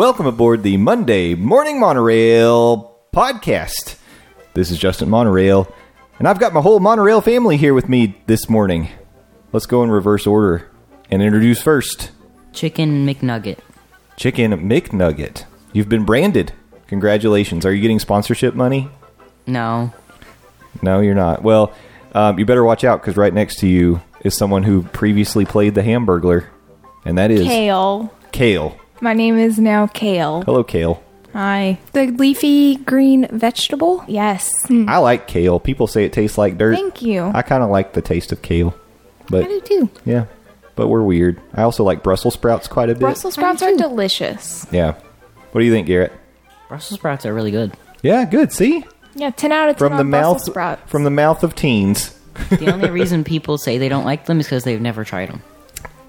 Welcome aboard the Monday Morning Monorail podcast. This is Justin Monorail, and I've got my whole Monorail family here with me this morning. Let's go in reverse order and introduce first Chicken McNugget. Chicken McNugget. You've been branded. Congratulations. Are you getting sponsorship money? No. No, you're not. Well, um, you better watch out because right next to you is someone who previously played the Hamburglar, and that is Kale. Kale. My name is now Kale. Hello, Kale. Hi. The leafy green vegetable? Yes. Hmm. I like kale. People say it tastes like dirt. Thank you. I kind of like the taste of kale, but I do too. yeah, but we're weird. I also like Brussels sprouts quite a bit. Brussels sprouts are delicious. Yeah. What do you think, Garrett? Brussels sprouts are really good. Yeah, good. See, Yeah, 10 out of 10 from the on mouth Brussels sprouts. from the mouth of teens, The only reason people say they don't like them is because they've never tried them.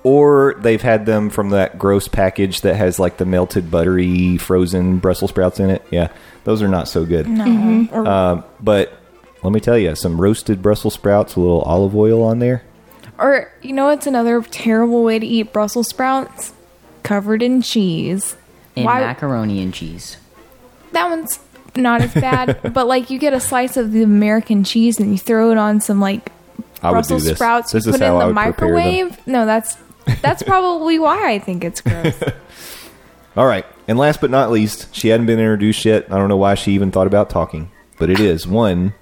Or they've had them from that gross package that has like the melted buttery frozen Brussels sprouts in it. Yeah, those are not so good. Um, but let me tell you, some roasted Brussels sprouts, a little olive oil on there. Or, you know it's another terrible way to eat Brussels sprouts? Covered in cheese. And Why- macaroni and cheese. That one's not as bad, but like you get a slice of the American cheese and you throw it on some like I would do Brussels this. sprouts, This you is put it in the would prepare them. microwave. No, that's that's probably why I think it's gross. All right. And last but not least, she hadn't been introduced yet. I don't know why she even thought about talking, but it is one.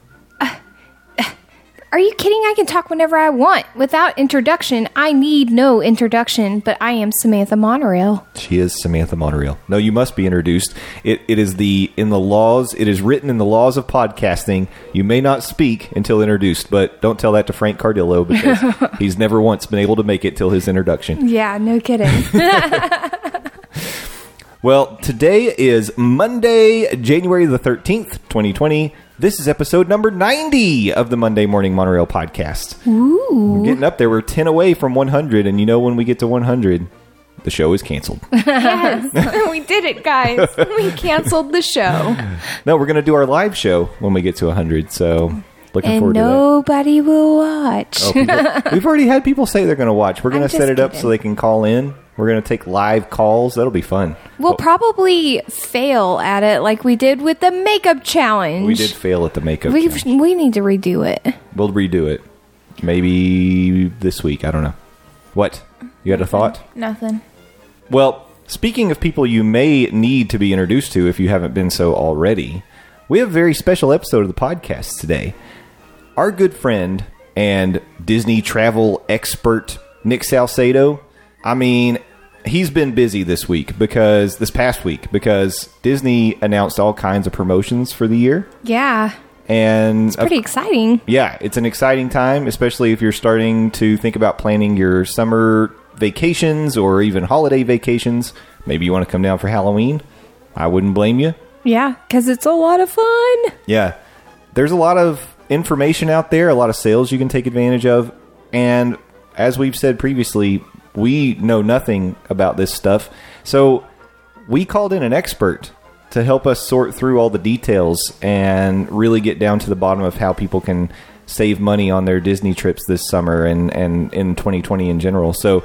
Are you kidding? I can talk whenever I want. Without introduction, I need no introduction, but I am Samantha Monorail. She is Samantha Monorail. No, you must be introduced. It, it is the in the laws. It is written in the laws of podcasting. You may not speak until introduced, but don't tell that to Frank Cardillo because he's never once been able to make it till his introduction. Yeah, no kidding. Well, today is Monday, January the 13th, 2020. This is episode number 90 of the Monday Morning Monorail podcast. Ooh. We're getting up there. We're 10 away from 100, and you know when we get to 100, the show is canceled. yes, we did it, guys. We canceled the show. no, we're going to do our live show when we get to 100, so looking and forward to that. nobody will oh, watch. Oh, people- we've already had people say they're going to watch. We're going I'm to set just it up so kidding. they can call in. We're going to take live calls. That'll be fun. We'll probably fail at it like we did with the makeup challenge. We did fail at the makeup. We challenge. we need to redo it. We'll redo it. Maybe this week. I don't know. What? You had a thought? Nothing. Well, speaking of people you may need to be introduced to if you haven't been so already, we have a very special episode of the podcast today. Our good friend and Disney travel expert, Nick Salcedo, I mean, he's been busy this week because this past week because Disney announced all kinds of promotions for the year. Yeah, And it's pretty exciting. yeah, it's an exciting time, especially if you're starting to think about planning your summer vacations or even holiday vacations. Maybe you want to come down for Halloween. I wouldn't blame you. Yeah, because it's a lot of fun. Yeah. There's a lot of information out there, a lot of sales you can take advantage of. And as we've said previously, we know nothing about this stuff. So we called in an expert to help us sort through all the details and really get down to the bottom of how people can save money on their Disney trips this summer and, and in 2020 in general. So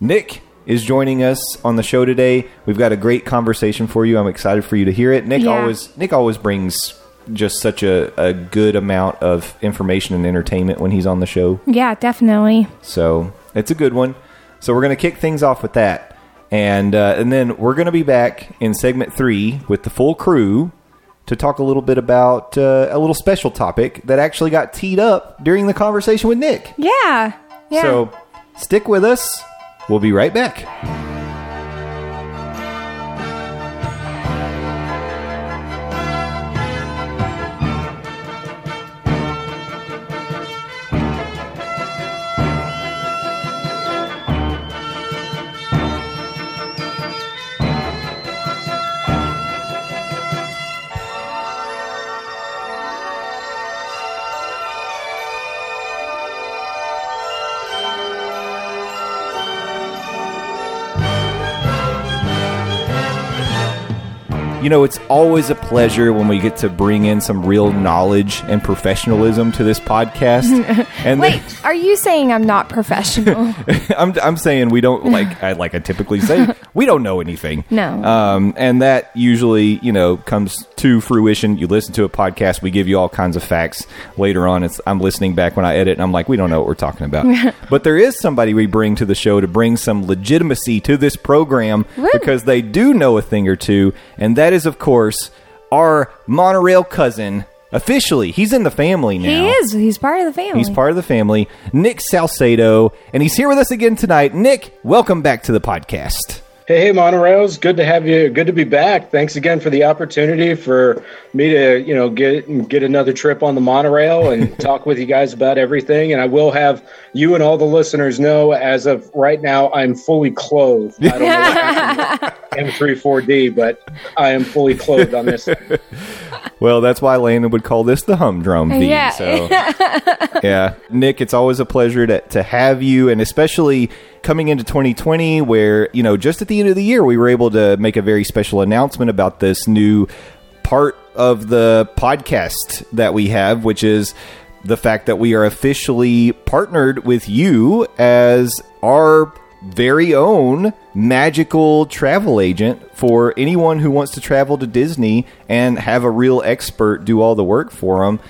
Nick is joining us on the show today. We've got a great conversation for you. I'm excited for you to hear it. Nick Yeah. always Nick always brings just such a, a good amount of information and entertainment when he's on the show. Yeah, definitely. So it's a good one. So we're going to kick things off with that, and uh, and then we're going to be back in segment three with the full crew to talk a little bit about uh, a little special topic that actually got teed up during the conversation with Nick. Yeah. Yeah. So stick with us. We'll be right back. You know, it's always a pleasure when we get to bring in some real knowledge and professionalism to this podcast. and Wait, are you saying I'm not professional? I'm, I'm saying we don't like I like I typically say we don't know anything. No. Um, and that usually you know comes to fruition. You listen to a podcast, we give you all kinds of facts. Later on, it's I'm listening back when I edit, and I'm like, we don't know what we're talking about. but there is somebody we bring to the show to bring some legitimacy to this program because they do know a thing or two, and that is of course our monorail cousin. Officially, he's in the family now. he is. He's part of the family. He's part of the family, Nick Salcedo, and he's here with us again tonight. Nick, welcome back to the podcast. Hey, hey, monorails! Good to have you. Good to be back. Thanks again for the opportunity for me to, you know, get get another trip on the monorail and talk with you guys about everything. And I will have you and all the listeners know, as of right now, I'm fully clothed. I don't know what happened M34D, but I am fully clothed on this. Well, that's why Landon would call this the humdrum V. Yeah. So, yeah, Nick, it's always a pleasure to to have you, and especially coming into 2020, where you know just at the end of the year we were able to make a very special announcement about this new part of the podcast that we have, which is the fact that we are officially partnered with you as our very own magical travel agent for anyone who wants to travel to Disney and have a real expert do all the work for them.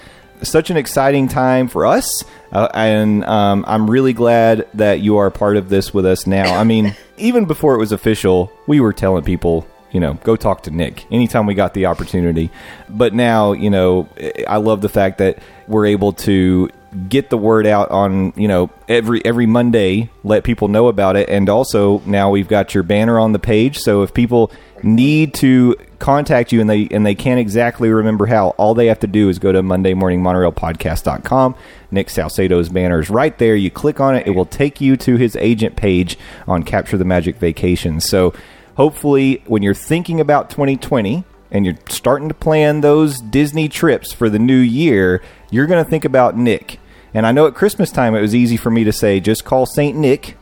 Such an exciting time for us, uh, and um, I'm really glad that you are part of this with us now. I mean, even before it was official, we were telling people you know, go talk to Nick anytime we got the opportunity. But now, you know, I love the fact that we're able to get the word out on, you know, every every Monday, let people know about it and also now we've got your banner on the page, so if people need to contact you and they and they can't exactly remember how, all they have to do is go to mondaymorningmonorailpodcast.com. Nick Salcedo's banner is right there. You click on it, it will take you to his agent page on Capture the Magic Vacations. So hopefully when you're thinking about 2020 and you're starting to plan those Disney trips for the new year, you're going to think about Nick. And I know at Christmas time it was easy for me to say just call St. Nick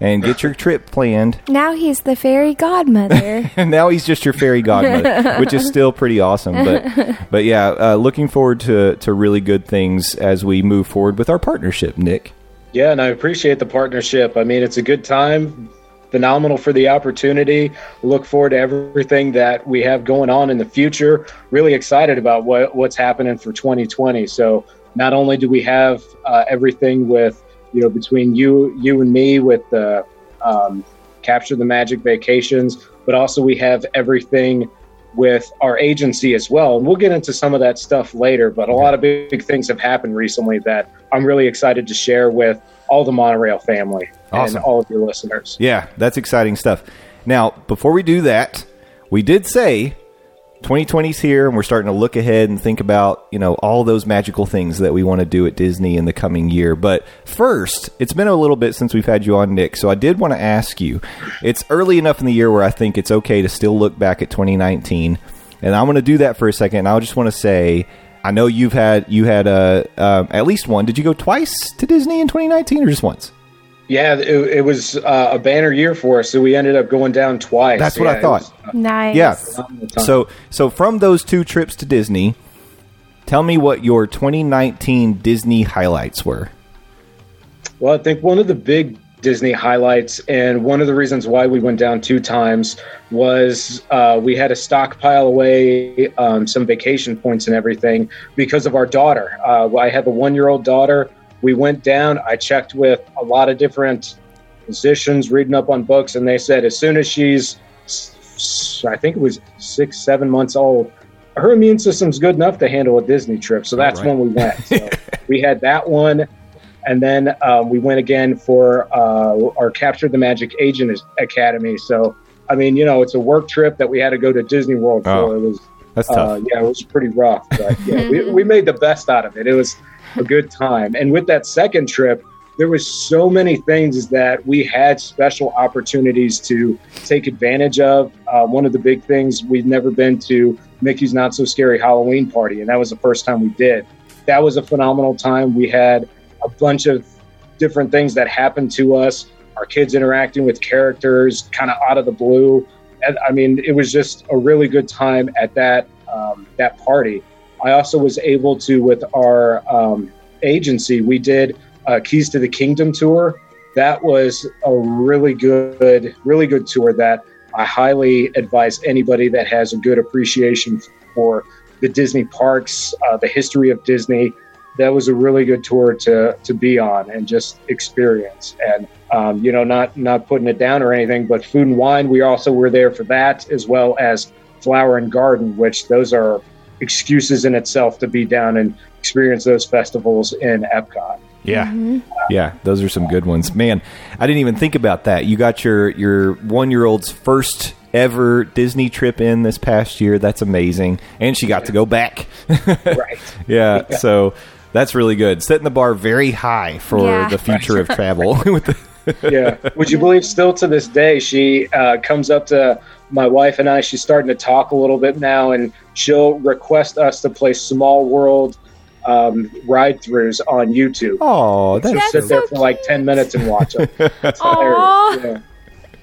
and get your trip planned. now he's the fairy godmother. And now he's just your fairy godmother, which is still pretty awesome. But but yeah, uh, looking forward to to really good things as we move forward with our partnership, Nick. Yeah, and I appreciate the partnership. I mean, it's a good time. Phenomenal for the opportunity. Look forward to everything that we have going on in the future. Really excited about what, what's happening for 2020. So not only do we have uh, everything with you know between you you and me with the um, capture the magic vacations, but also we have everything with our agency as well. And we'll get into some of that stuff later. But a lot of big, big things have happened recently that I'm really excited to share with all the monorail family Awesome. and all of your listeners. Yeah, that's exciting stuff. Now, before we do that, we did say 2020's here and we're starting to look ahead and think about, you know, all those magical things that we want to do at Disney in the coming year. But first, it's been a little bit since we've had you on, Nick. So I did want to ask you, it's early enough in the year where I think it's okay to still look back at 2019. And I'm going to do that for a second. And I just want to say, I know you've had, you had uh, um, at least one. Did you go twice to Disney in 2019 or just once? Yeah, it, it was uh, a banner year for us, so we ended up going down twice. That's what I Yeah, it thought. was, uh, nice. Yeah. So so from those two trips to Disney, tell me what your 2019 Disney highlights were. Well, I think one of the big Disney highlights and one of the reasons why we went down two times was uh, we had to stockpile away um, some vacation points and everything because of our daughter. Uh, I have a one year old daughter. We went down, I checked with a lot of different physicians, reading up on books, and they said as soon as she's, I think it was six, seven months old, her immune system's good enough to handle a Disney trip. So that's right. when we went. So we had that one. And then um, we went again for uh, our Capture the Magic Agent Academy. So, I mean, you know, it's a work trip that we had to go to Disney World Oh, for. It was, That's uh, tough. yeah, it was pretty rough. But yeah, we, we made the best out of it. It was a good time. And with that second trip, there was so many things that we had special opportunities to take advantage of. Uh, one of the big things we'd never been to Mickey's Not So Scary Halloween Party, and that was the first time we did. That was a phenomenal time. We had a bunch of different things that happened to us. Our kids interacting with characters kind of out of the blue. and, I mean, it was just a really good time at that um, that party. I also was able to, with our um, agency, we did a Keys to the Kingdom tour. That was a really good, really good tour that I highly advise anybody that has a good appreciation for the Disney parks, uh, the history of Disney. That was a really good tour to to be on and just experience. And um, you know, not not putting it down or anything, but food and wine. We also were there for that as well as flower and garden, which those are excuses in itself to be down and experience those festivals in Epcot. Yeah. Yeah, those are some good ones. Man, I didn't even think about that. You got your your 1-year-old's first ever Disney trip in this past year. That's amazing. And she got to go back. Right. yeah, so that's really good. Setting the bar very high for Yeah. the future of travel with the yeah. Would you believe still to this day, she uh, comes up to my wife and I, she's starting to talk a little bit now, and she'll request us to play Small World um, ride throughs on YouTube. Oh, that's She'll sit there for like 10 minutes and watch them. It's hilarious.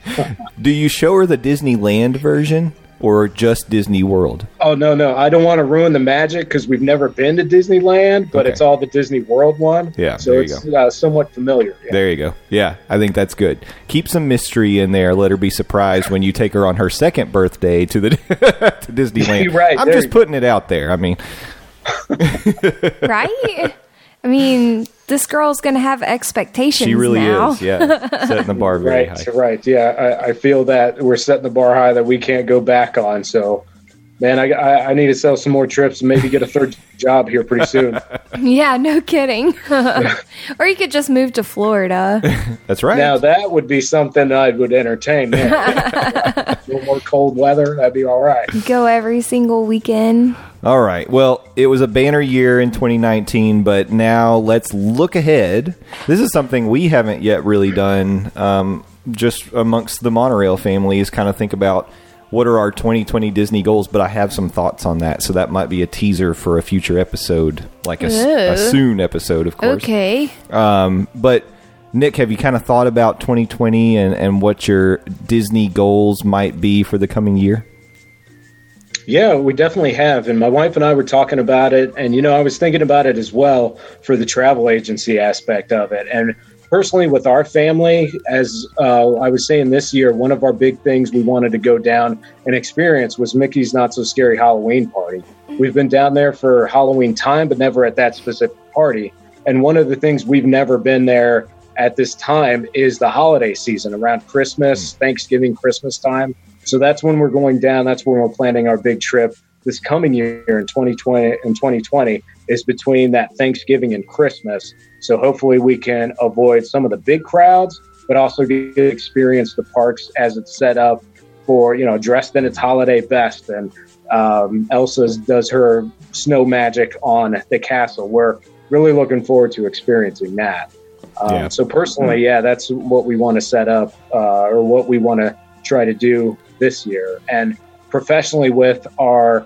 Yeah. Do you show her the Disneyland version or just Disney World? Oh, no, no. I don't want to ruin the magic because we've never been to Disneyland, but Okay. it's all the Disney World one. Yeah, So there you it's uh, somewhat familiar. Yeah. There you go. Yeah, I think that's good. Keep some mystery in there. Let her be surprised when you take her on her second birthday to the to Disneyland. Right, I'm just you- putting it out there. I mean, right? I mean, this girl's going to have expectations she really now. is. Yeah, setting the bar very Right, high. right. Yeah, I, I feel that we're setting the bar high that we can't go back on. So, man, I, I, I need to sell some more trips and maybe get a third job here pretty soon. Yeah, no kidding. or you could just move to Florida. That's right. Now that would be something I would entertain. Yeah. a little more cold weather, that'd be all right. Go every single weekend. All right. Well, it was a banner year in 2019, but now let's look ahead. This is something we haven't yet really done. Um, just amongst the monorail family is kind of think about what are our 2020 Disney goals. But I have some thoughts on that, so that might be a teaser for a future episode, like a, Ooh. soon episode, of course. Okay. Um, but Nick, have you kind of thought about 2020 and, and what your Disney goals might be for the coming year? Yeah, we definitely have. And my wife and I were talking about it. And, you know, I was thinking about it as well for the travel agency aspect of it. And personally, with our family, as uh, I was saying this year, one of our big things we wanted to go down and experience was Mickey's Not So Scary Halloween Party. We've been down there for Halloween time, but never at that specific party. And one of the things we've never been there at this time is the holiday season around Christmas, Thanksgiving, Christmas time. So that's when we're going down. That's when we're planning our big trip this coming year in 2020 and 2020 is between that Thanksgiving and Christmas. So hopefully we can avoid some of the big crowds, but also get to experience the parks as it's set up for, you know, dressed in its holiday best. And um, Elsa does her snow magic on the castle. We're really looking forward to experiencing that. Um, Yeah. So personally, yeah, that's what we want to set up uh, or what we want to try to do this year. And professionally with our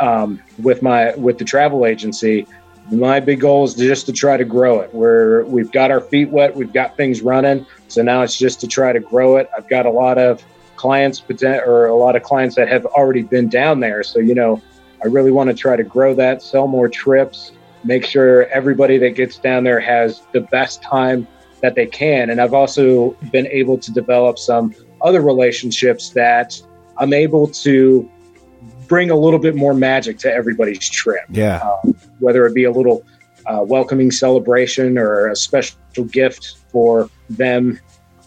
um, with my with the travel agency, my big goal is just to try to grow it. We're we've got our feet wet, we've got things running, so now it's just to try to grow it. I've got a lot of clients or a lot of clients that have already been down there, so you know, I really want to try to grow that, sell more trips, make sure everybody that gets down there has the best time that they can. And I've also been able to develop some other relationships that I'm able to bring a little bit more magic to everybody's trip Yeah. whether it be a little uh, welcoming celebration or a special gift for them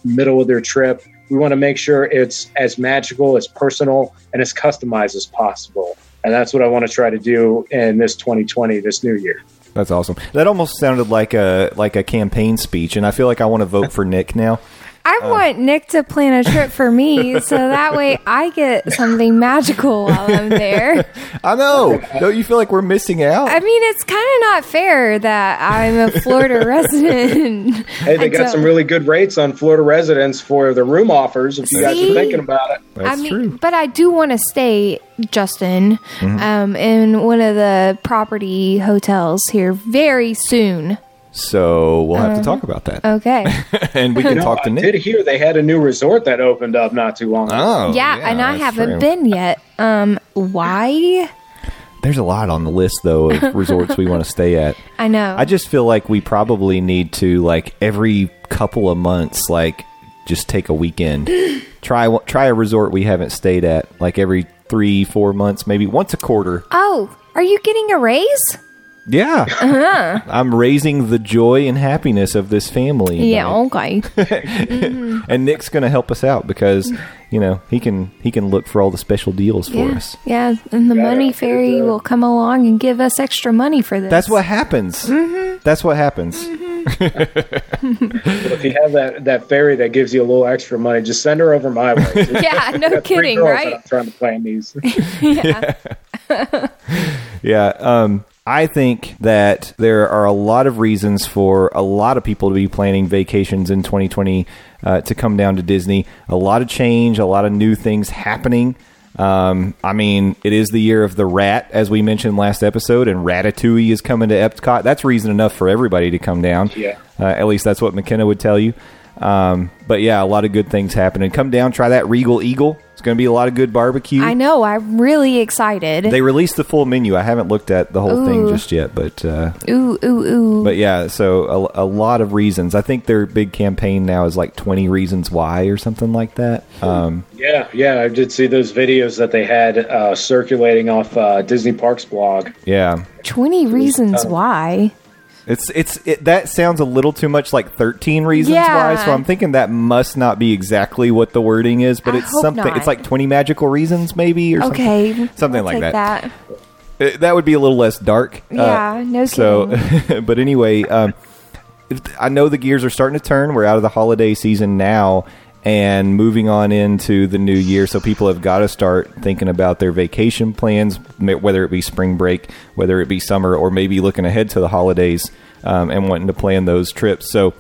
middle of their trip we want to make sure it's as magical as personal and as customized as possible and that's what i want to try to do in this 2020 this new year That's awesome. That almost sounded like a like a campaign speech, and I feel like I want to vote for Nick now. I want Nick to plan a trip for me so that way I get something magical while I'm there. I know. Don't you feel like we're missing out? I mean, it's kind of not fair that I'm a Florida resident. hey they I got don't- some really good rates on florida residents for the room offers if you guys are thinking about it That's I mean, true. Mm-hmm. but I do want to stay, Justin, um, in one of the property hotels here very soon. So we'll have to talk about that, Okay. and we can No, talk to I Nick. did hear they had a new resort that opened up not too long ago. Oh, yeah, and I haven't true. been yet. Um, why? There's a lot on the list though of resorts we want to stay at. I know. I just feel like we probably need to like every couple of months, like just take a weekend, try one- try a resort we haven't stayed at, like every three four months, maybe once a quarter. oh, are you getting a raise? Yeah, Uh-huh. I'm raising the joy and happiness of this family. Yeah. by- Okay. and Nick's going to help us out because you know he can he can look for all the special deals for yeah. us. Yeah. And the Yeah, money it, fairy will come along and give us extra money for this. That's what happens. Mm-hmm. That's what happens. But if you have that, that fairy that gives you a little extra money, just send her over my way. Yeah. No kidding. Right. I'm trying to plan these. yeah. Yeah. Um, I think that there are a lot of reasons for a lot of people to be planning vacations in 2020 uh, to come down to Disney. A lot of change, a lot of new things happening. Um, I mean, it is the year of the rat, as we mentioned last episode, and Ratatouille is coming to Epcot. That's reason enough for everybody to come down. Yeah. Uh, at least that's what McKenna would tell you. Um, but yeah, a lot of good things happening. Come down, try that Regal Eagle. It's going to be a lot of good barbecue. I know. I'm really excited. They released the full menu. I haven't looked at the whole thing just yet, but uh, ooh, ooh, ooh. but yeah. So a, a lot of reasons. I think their big campaign now is like twenty reasons why or something like that. Um, Yeah, yeah, I did see those videos that they had uh, circulating off uh, Disney Parks blog. yeah, 20 reasons why. It's it's it, that sounds a little too much like thirteen reasons Yeah. why. So I'm thinking that must not be exactly what the wording is, but I it's something. not. It's like twenty magical reasons, maybe or Okay. something, something like that. that. Uh, that would be a little less dark. Uh, Yeah, no So, but anyway, um, I know the gears are starting to turn. We're out of the holiday season now and moving on into the new year. So people have got to start thinking about their vacation plans, whether it be spring break, whether it be summer, or maybe looking ahead to the holidays um, and wanting to plan those trips. So,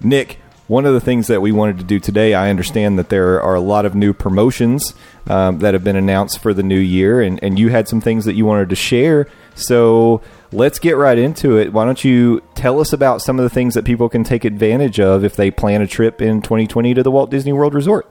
Nick. One of the things that we wanted to do today, I understand that there are a lot of new promotions um, that have been announced for the new year, and, and you had some things that you wanted to share. So let's get right into it. Why don't you tell us about some of the things that people can take advantage of if they plan a trip in 2020 to the Walt Disney World Resort?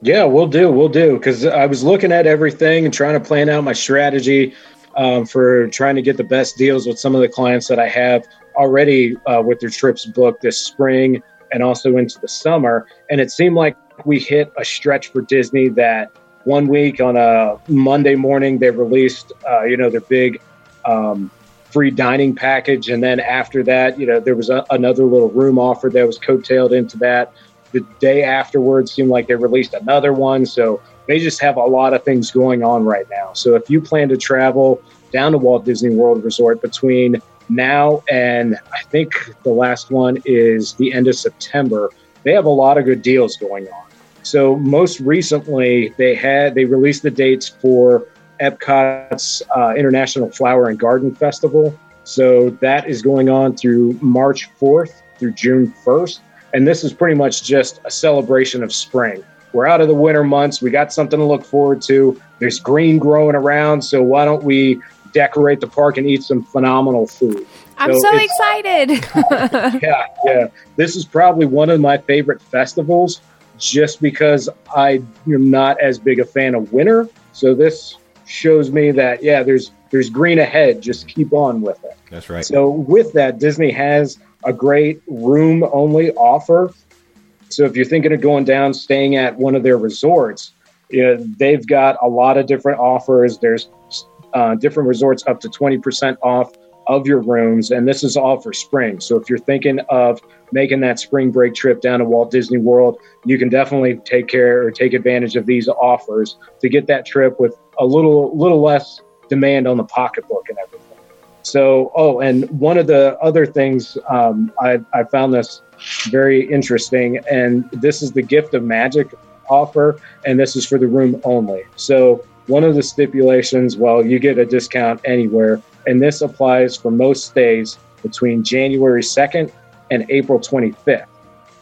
Yeah, we'll do, we'll do. Because I was looking at everything and trying to plan out my strategy um, for trying to get the best deals with some of the clients that I have already uh, with their trips booked this spring and also into the summer. And it seemed like we hit a stretch for Disney that one week on a Monday morning they released, uh, you know, their big um, free dining package, and then after that, you know, there was a, another little room offer that was coattailed into that the day afterwards seemed like they released another one. So they just have a lot of things going on right now. So if you plan to travel down to Walt Disney World Resort between now and I think the last one is the end of September, they have a lot of good deals going on. So most recently, they had they released the dates for Epcot's uh, International Flower and Garden Festival. So that is going on through March 4th through June 1st. And this is pretty much just a celebration of spring. We're out of the winter months. We got something to look forward to. There's green growing around. So why don't we decorate the park and eat some phenomenal food? I'm So so, excited. yeah, yeah. This is probably one of my favorite festivals just because I am not as big a fan of winter. So this shows me that yeah, there's there's green ahead. Just keep on with it. That's right. So with that, Disney has a great room only offer. So if you're thinking of going down, staying at one of their resorts, you know, they've got a lot of different offers. There's uh, different resorts up to 20% off of your rooms, and this is all for spring. So if you're thinking of making that spring break trip down to Walt Disney World, you can definitely take care or take advantage of these offers to get that trip with a little little less demand on the pocketbook and everything. So, oh, and one of the other things um, I, I found this very interesting, and this is the gift of magic offer, and this is for the room only. So, one of the stipulations, well, you get a discount anywhere, and this applies for most stays between January 2nd and April 25th.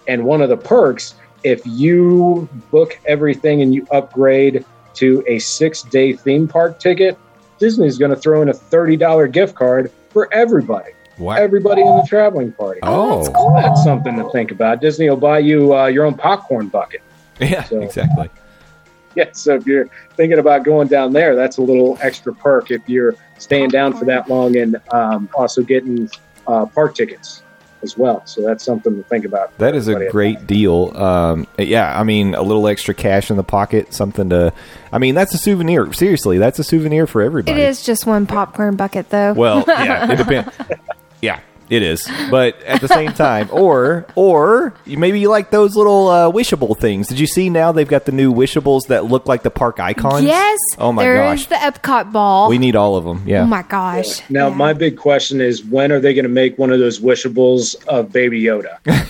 And one of the perks, if you book everything and you upgrade to a six day theme park ticket, Disney's going to throw in a $30 gift card for everybody. Wow. everybody in the traveling party. Oh, So that's something to think about. Disney will buy you uh, your own popcorn bucket. yeah, So- exactly. Yeah, so if you're thinking about going down there, that's a little extra perk if you're staying down for that long and um, also getting uh, park tickets as well. So that's something to think about. That is a Everybody at great deal. Um, yeah, I mean, a little extra cash in the pocket, something to. I mean, that's a souvenir. Seriously, that's a souvenir for everybody. It is just one popcorn bucket, though. Well, yeah, it depends. Yeah, it is. But at the same time, or or you- maybe you like those little uh, wishable things. Did you see now they've got the new wishables that look like the park icons? yes. Oh my there gosh. is the Epcot ball. We need all of them. Yeah. Oh my gosh. Now, Yeah. my big question is when are they going to make one of those wishables of Baby Yoda? then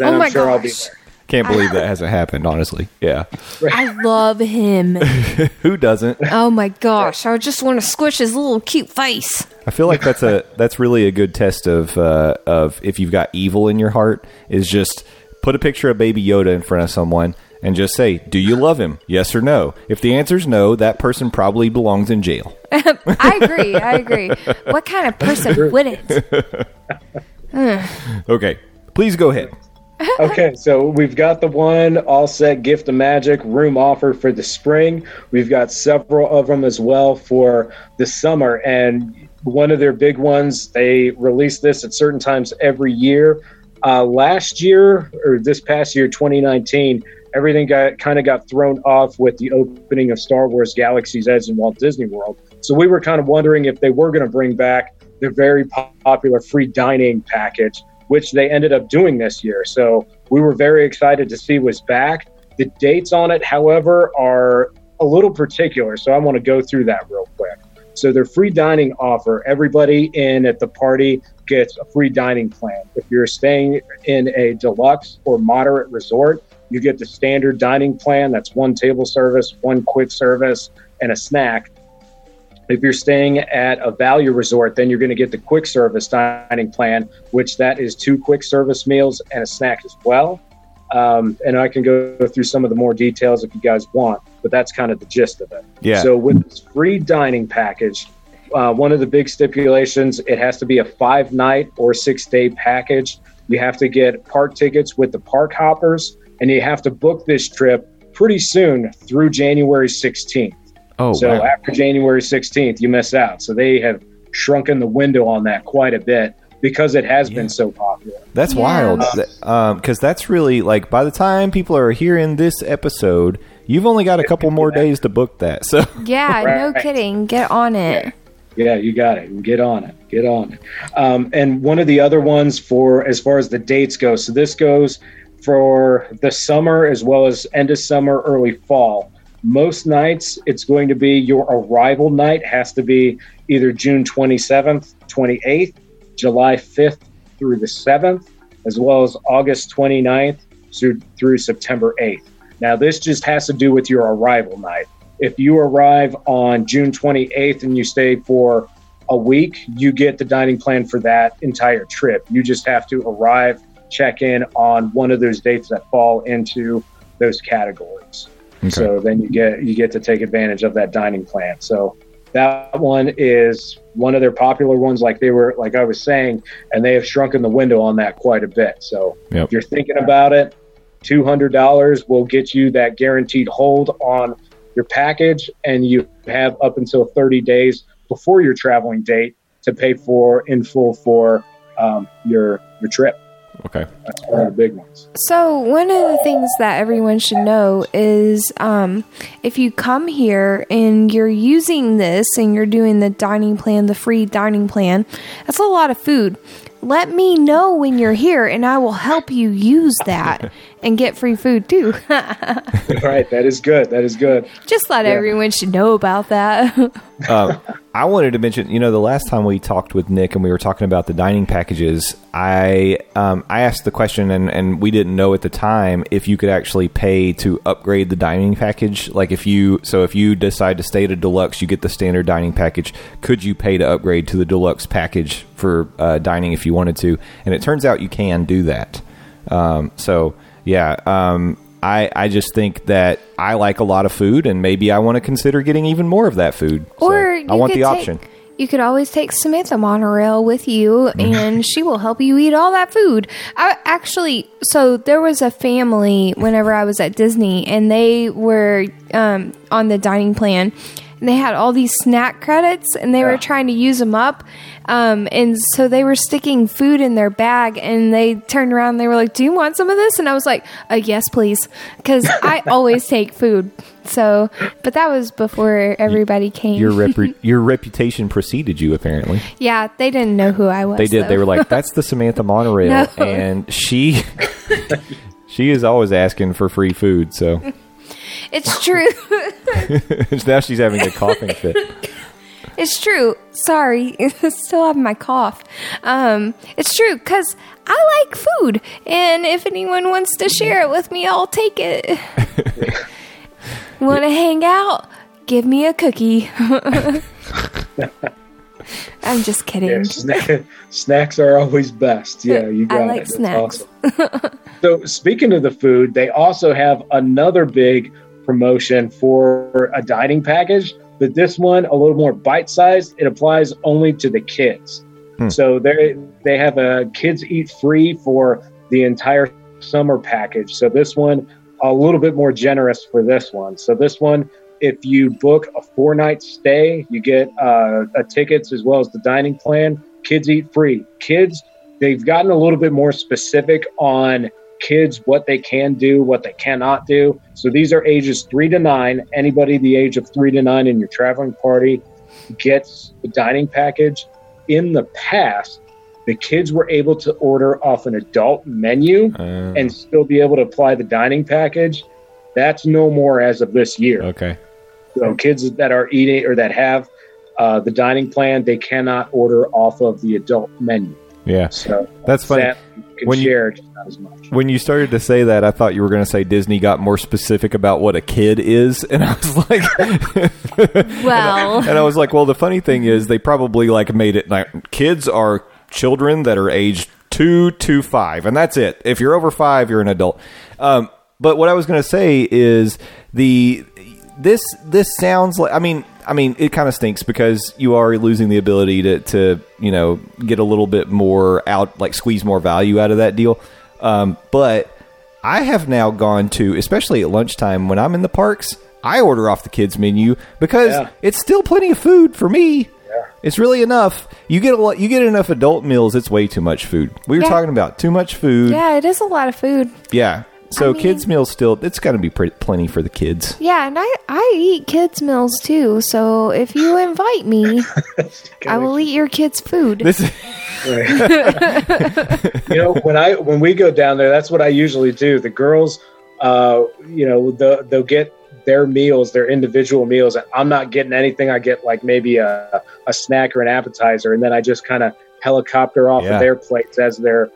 Oh I'm my sure I'll be gosh. there. Can't believe that hasn't happened. Honestly, yeah. I love him. Who doesn't? oh my gosh. I just want to squish his little cute face. I feel like that's a that's really a good test of uh, of if you've got evil in your heart is just put a picture of Baby Yoda in front of someone and just say, "Do you love him? Yes or no?" If the answer is no, that person probably belongs in jail. I agree. I agree. What kind of person wouldn't? Okay, please go ahead. okay, so we've got the one all set gift of magic room offer for the spring. We've got several of them as well for the summer. And one of their big ones, they release this at certain times every year. Uh, last year, or this past year, 2019, everything got kind of got thrown off with the opening of Star Wars Galaxy's Edge in Walt Disney World. So we were kind of wondering if they were going to bring back their very po- popular free dining package which they ended up doing this year. So we were very excited to see was back. The dates on it, however, are a little particular. So I want to go through that real quick. So their free dining offer, everybody in at the party gets a free dining plan. If you're staying in a deluxe or moderate resort, you get the standard dining plan. That's one table service, one quick service, and a snack. If you're staying at a value resort, then you're going to get the quick service dining plan, which that is two quick service meals and a snack as well. Um, and I can go through some of the more details if you guys want, but that's kind of the gist of it. Yeah. So with this free dining package, uh, one of the big stipulations, it has to be a five night or six day package. You have to get park tickets with the park hoppers, and you have to book this trip pretty soon through January 16th. Oh, So wow. after January 16th, you miss out. So they have shrunken the window on that quite a bit because it has Yeah. been so popular. That's Yeah. wild. Because that's really like by the time people are hearing this episode, you've only got a couple more days to book that. So Yeah, no kidding. Get on it. Yeah, you got it. Get on it. Get on it. Um, and one of the other ones for as far as the dates go. So this goes for the summer as well as end of summer, early fall. Most nights, it's going to be your arrival night has to be either June 27th, 28th, July 5th through the 7th, as well as August 29th through, through September 8th. Now, this just has to do with your arrival night. If you arrive on June 28th and you stay for a week, you get the dining plan for that entire trip. You just have to arrive, check in on one of those dates that fall into those categories. So then you get you get to take advantage of that dining plan. So that one is one of their popular ones, like they were like I was saying, and they have shrunken the window on that quite a bit. So Yep. if you're thinking about it, two hundred dollars will get you that guaranteed hold on your package, and you have up until thirty days before your traveling date to pay for in full for um, your your trip. Okay, That's one of the big ones. So, one of the things that everyone should know is um, if you come here and you're using this and you're doing the dining plan, the free dining plan, that's a lot of food. Let me know when you're here and I will help you use that and get free food too. right, that is good. That is good. Just let everyone should know about that. um, I wanted to mention, you know, the last time we talked with Nick and we were talking about the dining packages, I um, I asked the question and, and we didn't know at the time if you could actually pay to upgrade the dining package. Like if you, so if you decide to stay at a deluxe, you get the standard dining package. Could you pay to upgrade to the deluxe package for uh, dining if you wanted to? And it turns out you can do that. Um, so yeah, um, I I just think that I like a lot of food, and maybe I want to consider getting even more of that food. So or I want the option. you could always take Samantha monorail with you, and she will help you eat all that food. I actually, so there was a family whenever I was at Disney, and they were um, on the dining plan. And they had all these snack credits, and they were trying to use them up. Um, and so they were sticking food in their bag, and they turned around. and They were like, "Do you want some of this?" And I was like, uh, "Yes, please," because I always take food. So, but that was before everybody came. Your repu- your reputation preceded you, apparently. yeah, they didn't know who I was. They did. They were like, "That's the Samantha monorail," No. and she she is always asking for free food. So "It's true. now she's having a coughing fit. it's true. Sorry, still have my cough. Um, it's true because I like food, and if anyone wants to share it with me, I'll take it. Want to hang out? Give me a cookie. I'm just kidding. Yeah, sna- snacks are always best. Yeah, you I got like it. That's snacks. awesome. so, speaking of the food, they also have another big promotion for a dining package, but this one a little more bite-sized. It applies only to the kids. Hmm. So they they have a kids eat free for the entire summer package. So this one a little bit more generous for this one. So this one if you book a four night stay, you get uh, a tickets as well as the dining plan. Kids eat free. Kids, they've gotten a little bit more specific on kids what they can do, what they cannot do. So these are ages three to nine. Anybody the age of three to nine in your traveling party gets the dining package. In the past, the kids were able to order off an adult menu Uh, and still be able to apply the dining package. That's no more as of this year. okay. So kids that are eating or that have uh, the dining plan, they cannot order off of the adult menu. Yeah. So That's funny. that can When you- share just not as much. When you started to say that, I thought you were going to say Disney got more specific about what a kid is, and I was like, Well, and I was like, well, the funny thing is they probably like made it like kids are children that are aged two to five, and that's it. If you're over five, you're an adult. Um, but what I was going to say is the this this sounds like I mean I mean it kind of stinks because you are losing the ability to to you know get a little bit more out like squeeze more value out of that deal. Um, but I have now gone to especially at lunchtime when I'm in the parks. I order off the kids menu because Yeah. it's still plenty of food for me. It's really enough. You get a lot. You get enough adult meals. It's way too much food. We were Yeah. talking about too much food. yeah, it is a lot of food. Yeah. So I mean- kids meals still. It's got to be pretty, plenty for the kids. Yeah, and I I eat kids meals too. So if you invite me, I will eat your kids' food. This is, you know, when I when we go down there, that's what I usually do. The girls, uh, you know, the, they'll get their meals, their individual meals. and I'm not getting anything. I get like maybe a, a snack or an appetizer, and then I just kind of helicopter off Yeah. of their plates as they're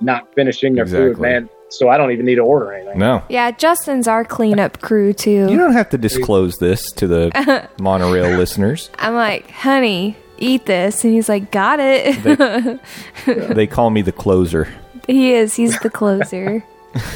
not finishing their food, man. So I don't even need to order anything. no. yeah, Justin's our cleanup crew too. You don't have to disclose this to the monorail listeners. I'm like, honey, eat this, and he's like, got it. They call me the closer. he is. He's the closer.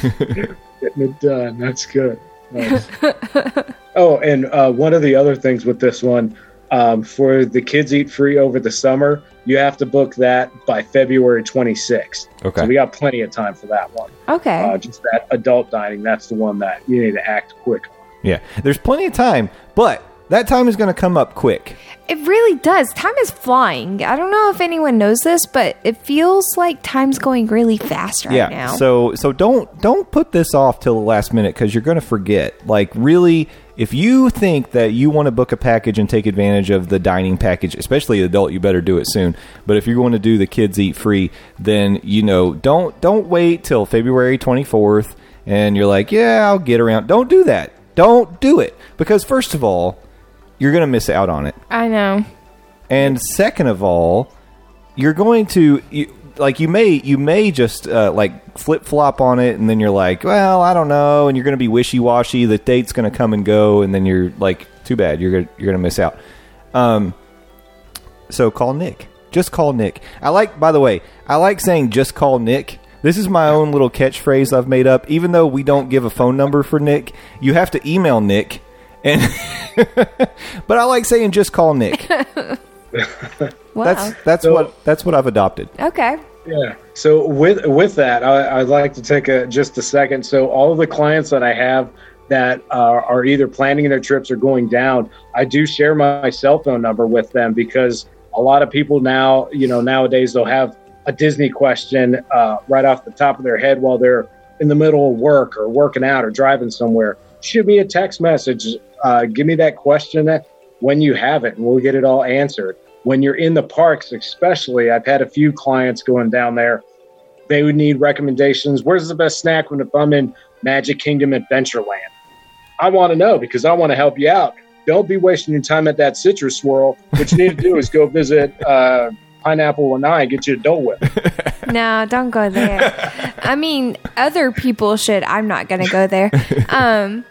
Getting it done. That's good. Nice. oh, and uh, one of the other things with this one, um, for the kids eat free over the summer, you have to book that by February 26th. Okay. So we got plenty of time for that one. Okay. Uh, just that adult dining, that's the one that you need to act quick on. Yeah. There's plenty of time, but that time is going to come up quick. It really does. Time is flying. I don't know if anyone knows this, but it feels like time's going really fast right yeah. now. So so don't don't put this off till the last minute because you're going to forget. Like really, if you think that you want to book a package and take advantage of the dining package, especially adult, you better do it soon. But if you're going to do the kids eat free, then you know don't don't wait till February 24th and you're like, yeah, I'll get around. Don't do that. Don't do it because first of all, you're going to miss out on it. I know. And second of all, you're going to you, like you may you may just uh, like flip flop on it, and then you're like, well, I don't know, and you're going to be wishy washy. The date's going to come and go, and then you're like, too bad, you're gonna you're going to miss out. Um, so call Nick. Just call Nick. I like, by the way, I like saying just call Nick. This is my own little catchphrase I've made up. Even though we don't give a phone number for Nick, you have to email Nick. And but I like saying just call Nick. Wow. That's that's So- what that's what I've adopted. okay. Yeah. So with with that, I, I'd like to take a just a second. So all of the clients that I have that are, are either planning their trips or going down, I do share my cell phone number with them because a lot of people now, you know, nowadays they'll have a Disney question uh, right off the top of their head while they're in the middle of work or working out or driving somewhere. Shoot me a text message. Uh, give me that question when you have it, and we'll get it all answered when you're in the parks, especially, I've had a few clients going down there. They would need recommendations. Where's the best snack when if I'm in Magic Kingdom Adventureland? I want to know because I want to help you out. Don't be wasting your time at that citrus swirl. What you need to do is go visit uh, Pineapple and get you a Dole Whip. No, don't go there. I mean, other people should. I'm not going to go there. Um,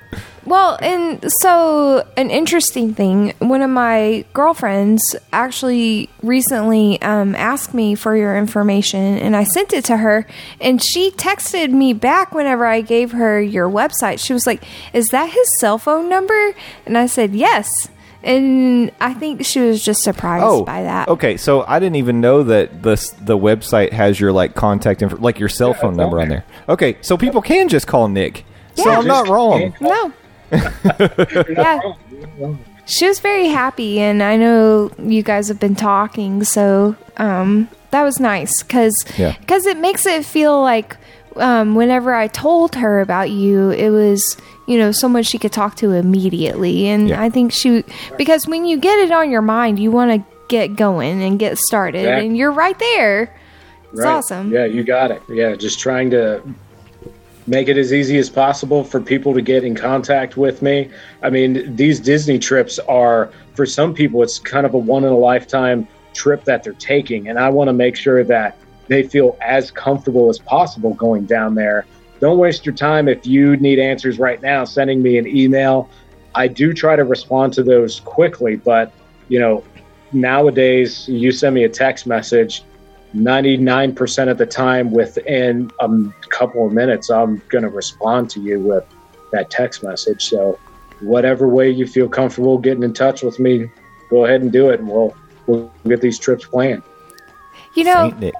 well, and so an interesting thing. One of my girlfriends actually recently um, asked me for your information, and I sent it to her. And she texted me back whenever I gave her your website. She was like, "Is that his cell phone number?" And I said, "Yes." And I think she was just surprised by that. Okay, so I didn't even know that the the website has your like contact info, like your cell phone number on on there. Okay, so people can just call Nick. So I'm not wrong. No. yeah. She was very happy, and I know you guys have been talking, so um, that was nice because Yeah. it makes it feel like um, whenever I told her about you, it was you know someone she could talk to immediately, and Yeah. I think she because when you get it on your mind, you want to get going and get started, Exactly. and you're right there. It's Right. awesome. Yeah, you got it. Yeah, just trying to make it as easy as possible for people to get in contact with me. I mean, these Disney trips are for some people it's kind of a one in a lifetime trip that they're taking and I want to make sure that they feel as comfortable as possible going down there. Don't waste your time if you need answers right now sending me an email. I do try to respond to those quickly, but you know, nowadays you send me a text message 99% of the time within a couple of minutes i'm going to respond to you with that text message so whatever way you feel comfortable getting in touch with me go ahead and do it and we'll we'll get these trips planned You know, Saint Nick.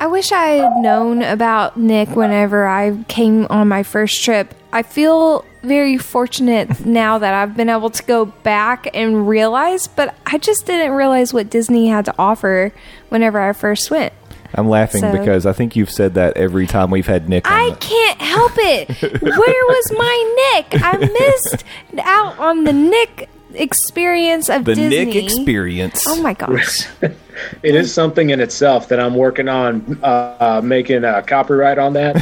I wish I had known about Nick whenever I came on my first trip. I feel very fortunate now that I've been able to go back and realize, but I just didn't realize what Disney had to offer whenever I first went. I'm laughing So- because I think you've said that every time we've had Nick on. I the- can't help it. Where was my Nick? I missed out on the Nick experience of the Disney. Nick experience. Oh my gosh. it is something in itself that i'm working on uh, uh, making a copyright on that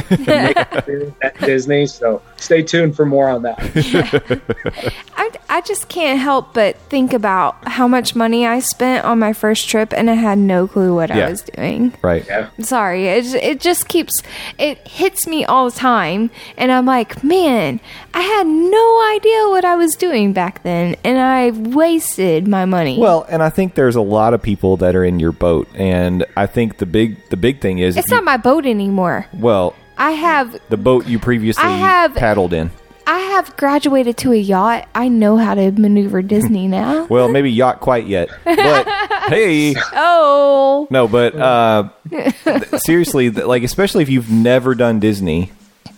at disney so stay tuned for more on that I, I just can't help but think about how much money I spent on my first trip and I had no clue what Yeah. I was doing. Right. yeah Sorry, it, it just keeps, it hits me all the time. And I'm like, man, I had no idea what I was doing back then. And I wasted my money. Well, and I think there's a lot of people that are in your boat, and I think the big the big thing is it's you- not my boat anymore. well I have the boat you previously I have- paddled in. I have graduated to a yacht. I know how to maneuver Disney now. Well, maybe yacht quite yet, but hey, oh, no, but uh, th- seriously, th- like especially if you've never done Disney,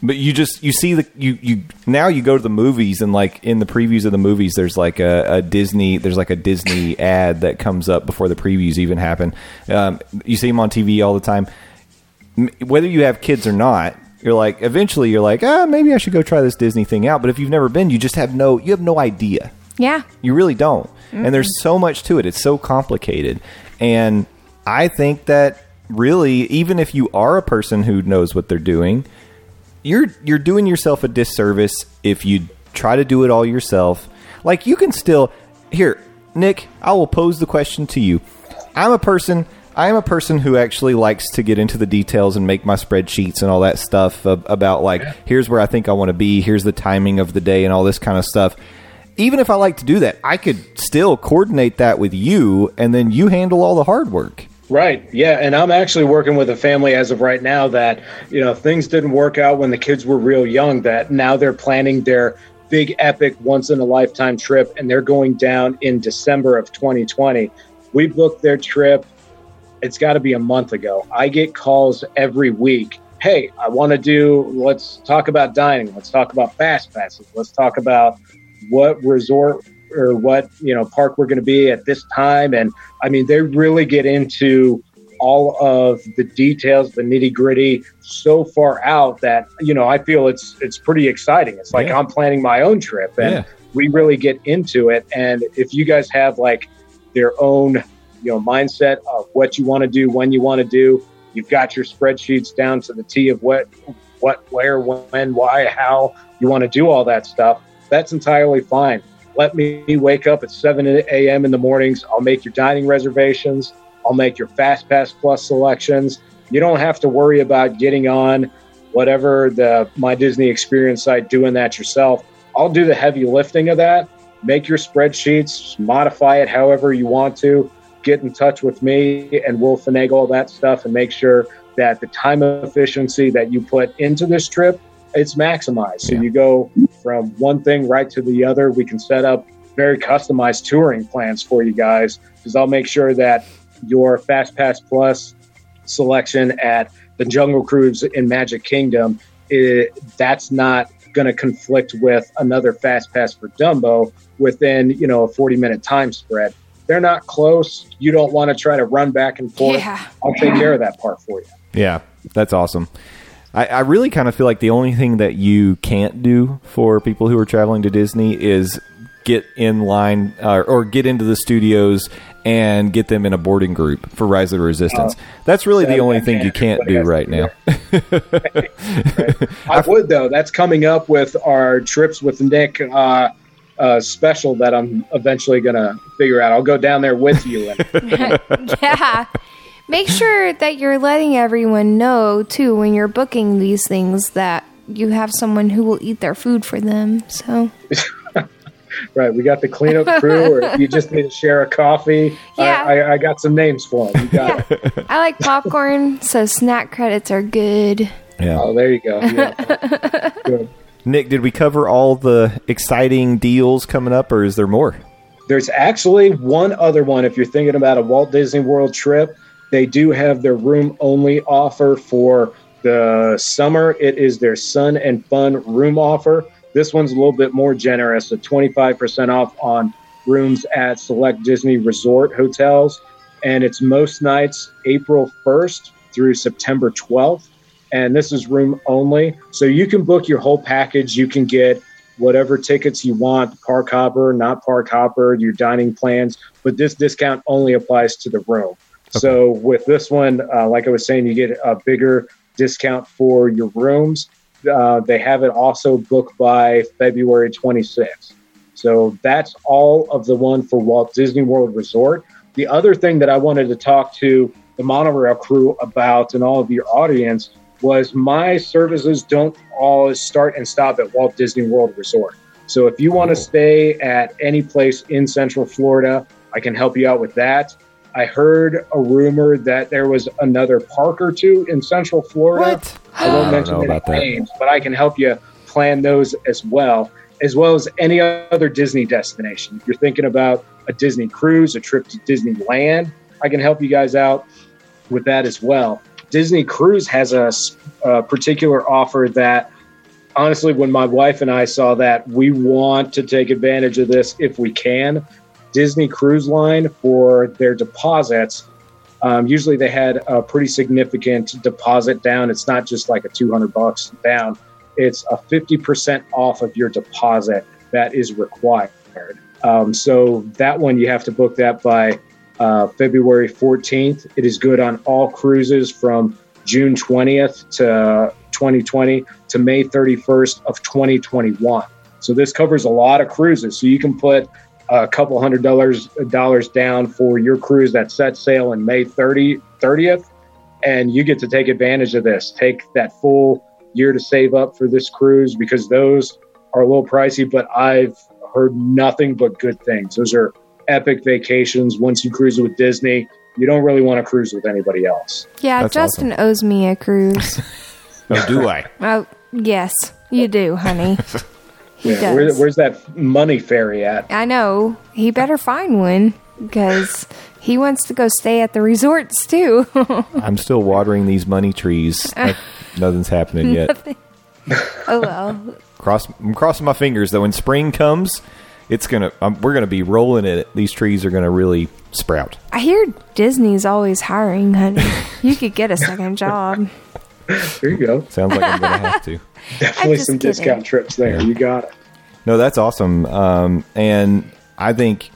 but you just you see the you you now you go to the movies and like in the previews of the movies, there's like a, a Disney there's like a Disney ad that comes up before the previews even happen. Um, you see them on TV all the time. Whether you have kids or not. You're like eventually you're like ah maybe I should go try this Disney thing out but if you've never been you just have no you have no idea yeah. you really don't. And there's so much to it. It's so complicated. And I think that really, even if you are a person who knows what they're doing, you're you're doing yourself a disservice if you try to do it all yourself. Like you can still here, Nick, I will pose the question to you. I'm a person I am a person who actually likes to get into the details and make my spreadsheets and all that stuff about like here's where I think I want to be, here's the timing of the day and all this kind of stuff. Even if I like to do that, I could still coordinate that with you and then you handle all the hard work. Right. Yeah. And I'm actually working with a family as of right now that, you know, things didn't work out when the kids were real young, that now they're planning their big, epic, once in a lifetime trip and they're going down in December of 2020. we booked their trip. It's got to be a month ago. I get calls every week. Hey, I want to do. Let's talk about dining. Let's talk about fast passes. Let's talk about what resort or what you know park we're going to be at this time. And I mean, they really get into all of the details, the nitty gritty, so far out that you know I feel it's it's pretty exciting. It's like Yeah. I'm planning my own trip, and Yeah. we really get into it. And if you guys have like their own you know mindset of what you want to do, when you want to do, you've got your spreadsheets down to the T of what what where when why how you want to do all that stuff. That's entirely fine. Let me wake up at 7 a.m. in the mornings. I'll make your dining reservations. I'll make your Fast Pass Plus selections. You don't have to worry about getting on whatever the My Disney Experience site doing that yourself. I'll do the heavy lifting of that. Make your spreadsheets, modify it however you want to. Get in touch with me, and we'll finagle all that stuff and make sure that the time efficiency that you put into this trip it's maximized. So Yeah. you go from one thing right to the other. We can set up very customized touring plans for you guys because I'll make sure that your Fast Pass Plus selection at the Jungle Cruise in Magic Kingdom, it, that's not going to conflict with another Fast Pass for Dumbo within, you know, a 40 minute time spread. They're not close. You don't want to try to run back and forth. Yeah. I'll take care of that part for you. Yeah, that's awesome. I, I really kind of feel like the only thing that you can't do for people who are traveling to Disney is get in line uh, or get into the studios and get them in a boarding group for Rise of the Resistance. That's really the only thing you can't. can't do right now. to I would though. That's coming up with our trips with Nick uh, uh, special that I'm eventually gonna figure out. I'll go down there with you. And, yeah. Make sure that you're letting everyone know too when you're booking these things that you have someone who will eat their food for them. So right, we got the cleanup crew, or if you just need to share a coffee, Yeah. I, I, I got some names for them. You got it. I like popcorn, so snack credits are good. Yeah. Oh, there you go. Yeah. Good. Nick, did we cover all the exciting deals coming up, or is there more? There's actually one other one. If you're thinking about a Walt Disney World trip, they do have their room only offer for the summer. It is their Sun and Fun room offer. This one's a little bit more generous, at 25% off on rooms at select Disney resort hotels. And it's most nights April 1st through September 12th. And this is room only. So you can book your whole package. You can get whatever tickets you want park hopper, not park hopper, your dining plans. But this discount only applies to the room. So with this one, uh, like I was saying, you get a bigger discount for your rooms. Uh, they have it also booked by February 26th. So that's all of the one for Walt Disney World Resort. The other thing that I wanted to talk to the monorail crew about and all of your audience was my services don't always start and stop at Walt Disney World Resort. So if you want to stay at any place in Central Florida, I can help you out with that. I heard a rumor that there was another park or two in Central Florida. What? I I won't don't mention know any about that. names, but I can help you plan those as well, as well as any other Disney destination. If you're thinking about a Disney cruise, a trip to Disneyland, I can help you guys out with that as well. Disney Cruise has a particular offer that, honestly, when my wife and I saw that, we want to take advantage of this if we can. Disney Cruise Line for their deposits. Um, usually they had a pretty significant deposit down. It's not just like a 200 bucks down. It's a 50% off of your deposit that is required. Um, so that one you have to book that by uh, February 14th. It is good on all cruises from June 20th to 2020 to May 31st of 2021. So this covers a lot of cruises. So you can put a couple hundred dollars dollars down for your cruise that sets sail in May 30, 30th, and you get to take advantage of this. Take that full year to save up for this cruise because those are a little pricey, but I've heard nothing but good things. Those are epic vacations. Once you cruise with Disney, you don't really want to cruise with anybody else. Yeah, That's Justin owes me a cruise. Oh, do I? oh, yes, you do, honey. He Yeah, where, where's that money fairy at? I know. He better find one. because he wants to go stay at the resorts too. I'm still watering these money trees. Like, nothing's happening yet. oh well. Cross, I'm crossing my fingers that when spring comes, it's gonna. Um, we're gonna be rolling in it. These trees are gonna really sprout. I hear Disney's always hiring, honey. You could get a second job. There you go. Sounds like I'm gonna have to. Definitely some kidding. discount trips there. You got it. No, that's awesome. Um, and I think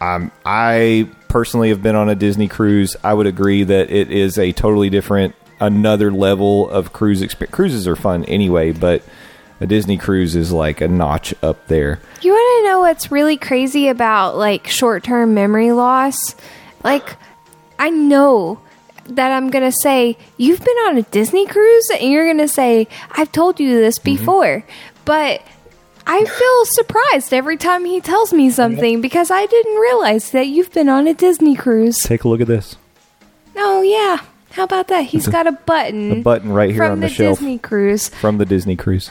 um, I personally have been on a Disney cruise. I would agree that it is a totally different, another level of cruise experience. Cruises are fun anyway, but a Disney cruise is like a notch up there. You want to know what's really crazy about like short term memory loss? Like, I know that I'm going to say, You've been on a Disney cruise? And you're going to say, I've told you this mm-hmm. before. But I feel surprised every time he tells me something because I didn't realize that you've been on a Disney cruise. Take a look at this. Oh, yeah. How about that? He's got a button. A button right here from on the, the shelf Disney cruise. from the Disney cruise.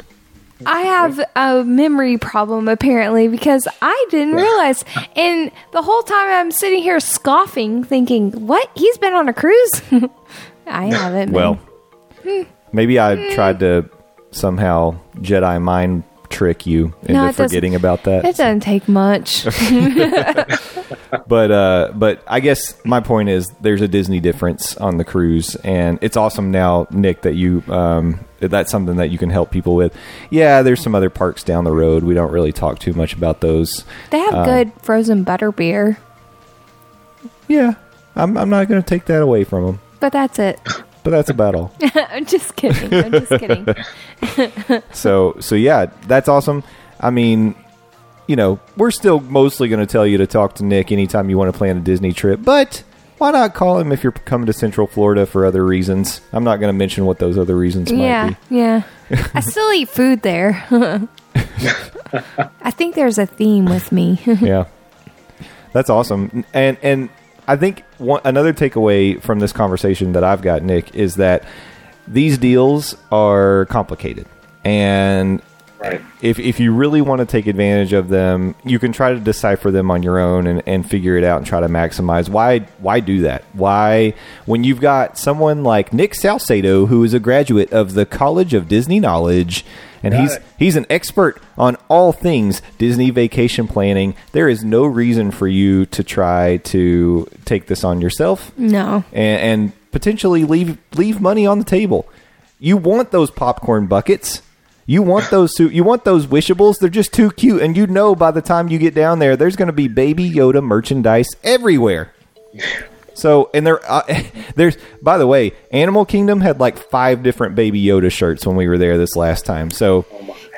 I have a memory problem apparently because I didn't realize. And the whole time I'm sitting here scoffing, thinking, "What? He's been on a cruise?" I haven't. Well, maybe I tried to somehow Jedi mind trick you into No, forgetting about that. it doesn't take much. but uh, but I guess my point is there's a Disney difference on the cruise, and it's awesome now, Nick, that you um, that's something that you can help people with. Yeah, there's some other parks down the road. We don't really talk too much about those. they have Um, good frozen butter beer, Yeah, I'm I'm not going to take that away from them, but that's it. but that's about all. I'm just kidding. I'm just kidding. so so yeah, that's awesome. I mean, you know, we're still mostly going to tell you to talk to Nick anytime you want to plan a Disney trip, but why not call him if you're coming to Central Florida for other reasons? I'm not going to mention what those other reasons might yeah, be. yeah. I still eat food there. I think there's a theme with me. yeah, that's awesome. And and I think one, another takeaway from this conversation that I've got, Nick, is that these deals are complicated, and Right. if if you really want to take advantage of them, you can try to decipher them on your own and, and figure it out and try to maximize. Why why do that? Why when you've got someone like Nick Salcedo, who is a graduate of the College of Disney Knowledge, and Got he's it. he's an expert on all things Disney vacation planning. There is no reason for you to try to take this on yourself no. and, and potentially leave leave money on the table. You want those popcorn buckets. You want those su- you want those wishables. They're just too cute, and you know by the time you get down there, there's going to be Baby Yoda merchandise everywhere. So, and there, uh, there's. By the way, Animal Kingdom had like five different Baby Yoda shirts when we were there this last time. So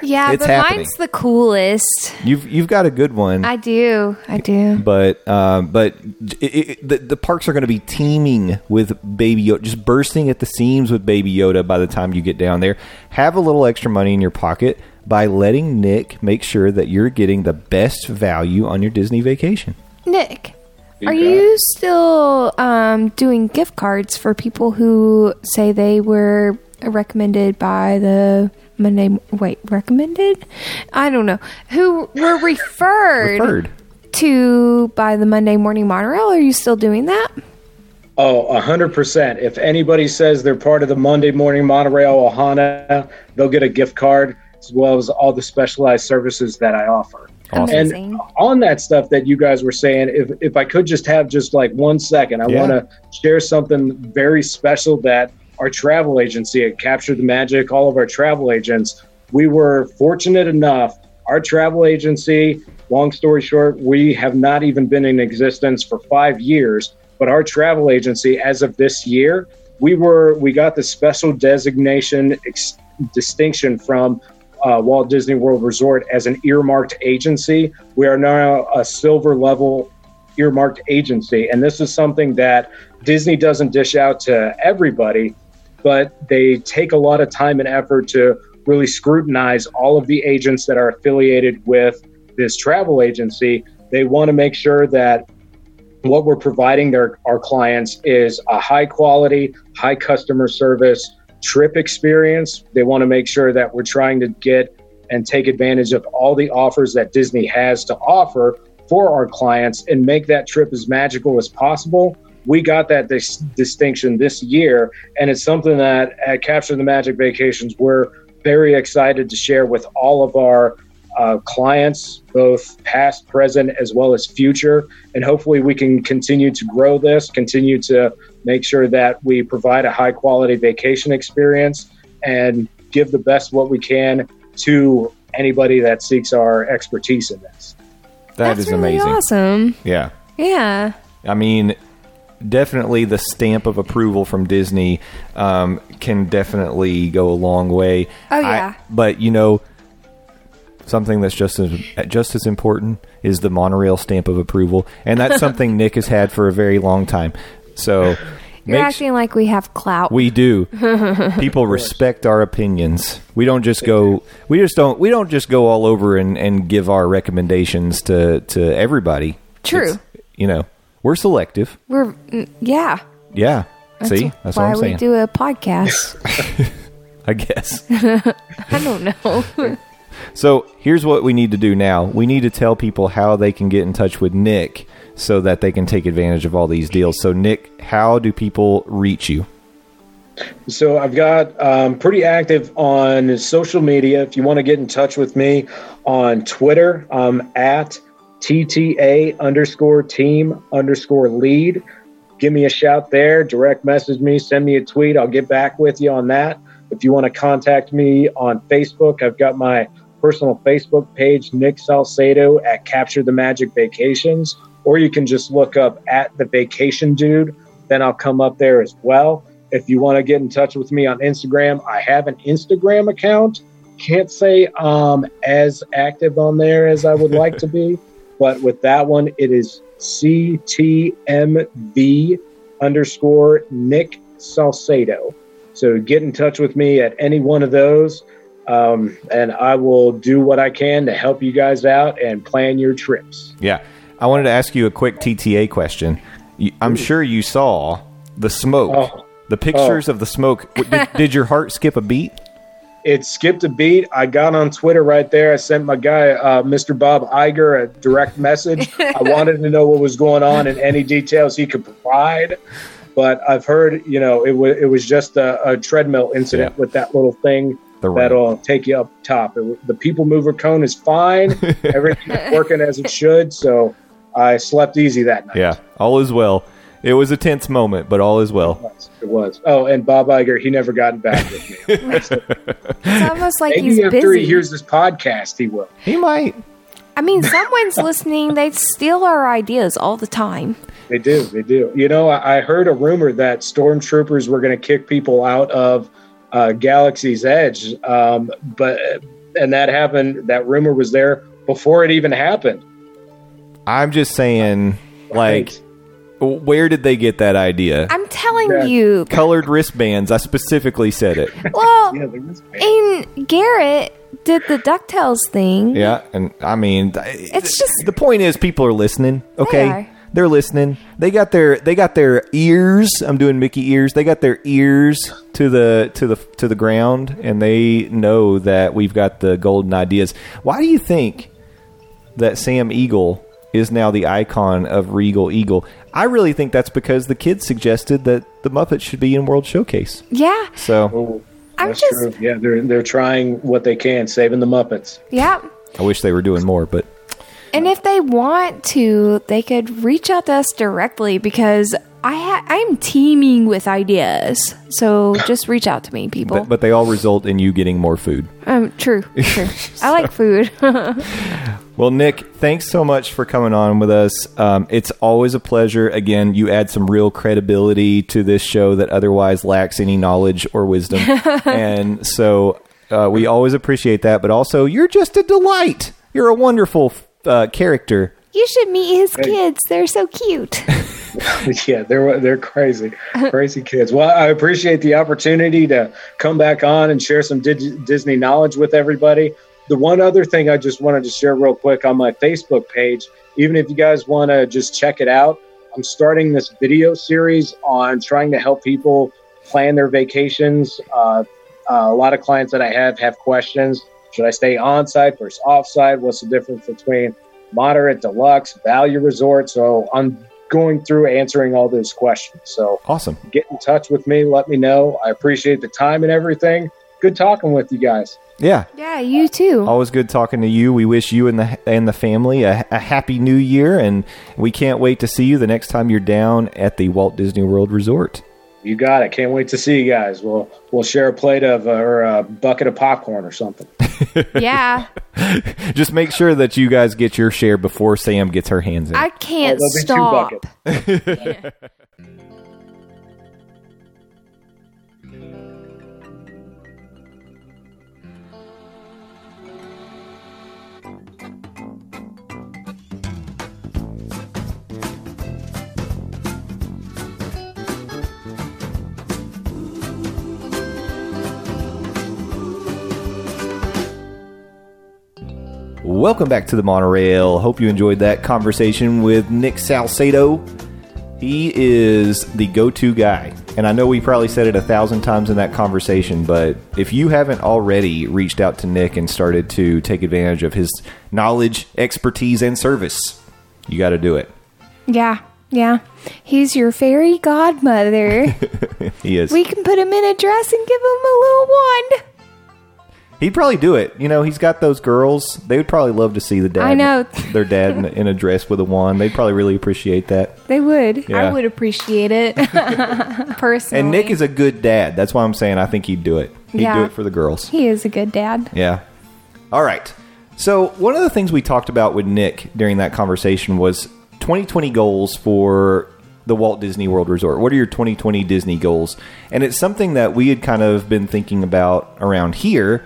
Yeah, It's but happening. mine's the coolest. you've you've got a good one. I do. I do. but um, but it, it, the, the parks are going to be teeming with Baby Yoda, just bursting at the seams with Baby Yoda by the time you get down there. Have a little extra money in your pocket by letting Nick make sure that you're getting the best value on your Disney vacation. Nick, are you still um, doing gift cards for people who say they were recommended by the Monday? Wait, recommended? I don't know. Who were referred, Referred. to by the Monday Morning Monorail? Are you still doing that? Oh, a hundred percent. If anybody says they're part of the Monday Morning Monorail Ohana, they'll get a gift card as well as all the specialized services that I offer. Awesome. And on that stuff that you guys were saying, if if I could just have just like one second, I Yeah. want to share something very special that our travel agency at Capture the Magic, all of our travel agents, we were fortunate enough. Our travel agency, long story short, we have not even been in existence for five years. But our travel agency, as of this year, we were we got the special designation ex- distinction from uh, Walt Disney World Resort as an earmarked agency. We are now a silver level earmarked agency. And this is something that Disney doesn't dish out to everybody, but they take a lot of time and effort to really scrutinize all of the agents that are affiliated with this travel agency. They want to make sure that what we're providing their our clients is a high quality, high customer service trip experience. They want to make sure that we're trying to get and take advantage of all the offers that Disney has to offer for our clients and make that trip as magical as possible. We got that dis- distinction this year, and it's something that at Capture the Magic Vacations we're very excited to share with all of our uh, clients, both past, present, as well as future. And hopefully, we can continue to grow this, continue to make sure that we provide a high quality vacation experience and give the best what we can to anybody that seeks our expertise in this. That That's is really amazing. awesome. Yeah. Yeah. I mean, definitely the stamp of approval from Disney um, can definitely go a long way. Oh, I- yeah. but you know, something that's just as just as important is the monorail stamp of approval, and that's something Nick has had for a very long time. So. You're acting like we have clout. we do. People respect our opinions. We don't just go. We just don't. We don't just go all over and, and give our recommendations to to everybody. True. It's- you know, we're selective. We're mm, yeah. Yeah. See, that's why what I'm saying. we do a podcast. I guess. I don't know. So here's what we need to do now. We need to tell people how they can get in touch with Nick so that they can take advantage of all these deals. So Nick, how do people reach you? So I've got um, pretty active on social media. If you want to get in touch with me on Twitter, um, at TTA underscore team underscore lead. Give me a shout there. Direct message me. Send me a tweet. I'll get back with you on that. If you want to contact me on Facebook, I've got my personal Facebook page, Nick Salcedo at Capture the Magic Vacations, or you can just look up at the Vacation Dude. Then I'll come up there as well. If you want to get in touch with me on Instagram, I have an Instagram account. Can't say um as active on there as I would like to be, but with that one, it is CTMV underscore Nick Salcedo. So get in touch with me at any one of those, um, and I will do what I can to help you guys out and plan your trips. Yeah. I wanted to ask you a quick TTA question. I'm sure you saw the smoke, Oh. the pictures of the smoke. Did, did your heart skip a beat? It skipped a beat. I got on Twitter right there. I sent my guy, uh, Mr. Bob Iger, a direct message. I wanted to know what was going on and any details he could provide. But I've heard, you know, it was it was just a, a treadmill incident Yeah. with that little thing that'll take you up top. It, the people mover cone is fine. Everything's working as it should. So I slept easy that night. Yeah. All is well. It was a tense moment, but all is well. It was. It was. Oh, and Bob Iger, he never gotten back with me. It's almost like Maybe he's after busy. he hears this podcast, he will. He might. I mean, someone's listening. They steal our ideas all the time. They do. They do. You know, I I heard a rumor that stormtroopers were going to kick people out of uh, Galaxy's Edge, um, but and that happened. That rumor was there before it even happened. I'm just saying, like, where did they get that idea? I'm telling Yeah. you. Colored wristbands. I specifically said it. Well, Yeah, there was- and Garrett did the Ducktales thing. Yeah, and I mean, th- It's just- the point is people are listening. Okay, are. they're listening. They got their they got their ears. I'm doing Mickey ears. They got their ears to the to the to the ground, and they know that we've got the golden ideas. Why do you think that Sam Eagle is now the icon of Regal Eagle? I really think that's because the kids suggested that the Muppets should be in World Showcase. Yeah. So Oh, I'm that's just- true. Yeah, they're they're trying what they can, saving the Muppets. Yeah. I wish they were doing more, but And if they want to, they could reach out to us directly because I ha- I'm teeming with ideas. So just reach out to me, people. but, but they all result in you getting more food. um, true, true. I like food. Well, Nick, thanks so much for coming on with us. Um, it's always a pleasure. Again, you add some real credibility to this show that otherwise lacks any knowledge or wisdom. and so uh, we always appreciate that. But also, you're just a delight. You're a wonderful uh, character. You should meet his kids. They're so cute. yeah, they're they're crazy, crazy kids. Well, I appreciate the opportunity to come back on and share some Disney knowledge with everybody. The one other thing I just wanted to share real quick on my Facebook page, even if you guys want to just check it out, I'm starting this video series on trying to help people plan their vacations. Uh, uh, a lot of clients that I have have questions. Should I stay on site versus off site? What's the difference between moderate, deluxe, value resort. So I'm going through answering all those questions. So Awesome. get in touch with me. Let me know. I appreciate the time and everything. Good talking with you guys. Yeah. Yeah, you too. Always good talking to you. We wish you and the and the family a, a happy new year, and we can't wait to see you the next time you're down at the Walt Disney World Resort. You got it. Can't wait to see you guys. We'll we'll share a plate of uh, or a bucket of popcorn or something. yeah, Just make sure that you guys get your share before Sam gets her hands in. I can't Oh, stop. there'll Welcome back to the monorail. Hope you enjoyed that conversation with Nick Salcedo. He is the go-to guy, and I know we probably said it a thousand times in that conversation. But if you haven't already reached out to Nick and started to take advantage of his knowledge, expertise, and service, you got to do it. Yeah, yeah. He's your fairy godmother. He is. we can put him in a dress and give him a little wand. He'd probably do it. You know, he's got those girls. They would probably love to see the dad. I know. their dad in a, in a dress with a wand. They'd probably really appreciate that. They would. Yeah. I would appreciate it personally. And Nick is a good dad. That's why I'm saying I think he'd do it. He'd Yeah. do it for the girls. He is a good dad. Yeah. All right. So, one of the things we talked about with Nick during that conversation was 2020 goals for the Walt Disney World Resort. What are your 2020 Disney goals? And it's something that we had kind of been thinking about around here.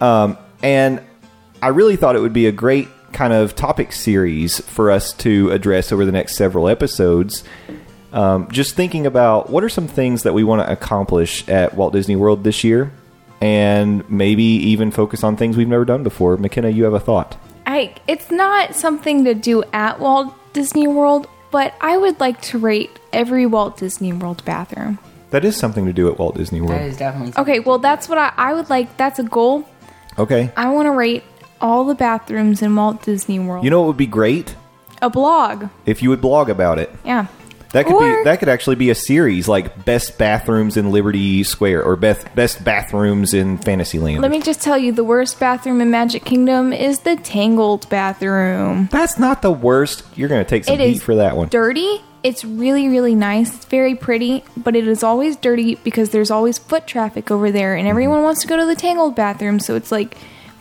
Um, and I really thought it would be a great kind of topic series for us to address over the next several episodes. Um, just thinking about what are some things that we want to accomplish at Walt Disney World this year, and maybe even focus on things we've never done before. McKenna, you have a thought? I it's not something to do at Walt Disney World, but I would like to rate every Walt Disney World bathroom. That is something to do at Walt Disney World. is definitely Okay, well that's what I, I would like. That's a goal. Okay. I want to rate all the bathrooms in Walt Disney World. You know what would be great a blog. if you would blog about it. Yeah. That could Or- be that could actually be a series like best bathrooms in Liberty Square or best best bathrooms in Fantasyland. Let me just tell you, the worst bathroom in Magic Kingdom is the Tangled bathroom. That's not the worst. You're going to take some It heat for that one. dirty. It's really, really nice. It's very pretty, but it is always dirty because there's always foot traffic over there, and everyone wants to go to the Tangled bathroom. So it's like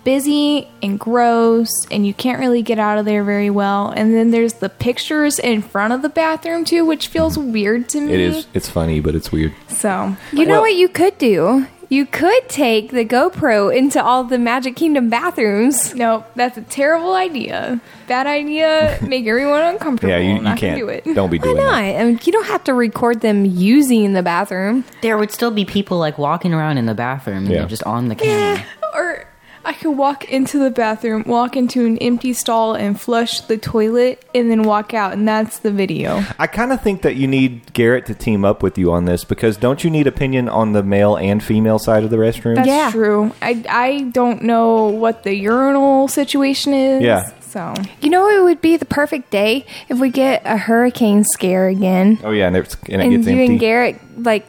busy and gross, and you can't really get out of there very well. And then there's the pictures in front of the bathroom too, which feels weird to me. It is. It's funny, but it's weird. So You know Well- what you could do? You could take the GoPro into all the Magic Kingdom bathrooms. no, that's a terrible idea. Bad idea. Make everyone uncomfortable. Yeah, you, you can't. do it. Don't be Why doing not? that. I mean, you don't have to record them using the bathroom. There would still be people like walking around in the bathroom and Yeah. they're just on the camera. Or I could walk into the bathroom, walk into an empty stall, and flush the toilet, and then walk out, and that's the video. I kind of think that you need Garrett to team up with you on this because don't you need opinion on the male and female side of the restroom? That's Yeah. true. I, I don't know what the urinal situation is. Yeah. So You know, it would be the perfect day if we get a hurricane scare again. oh yeah, and, it's, and it and gets you empty. and Garrett, like,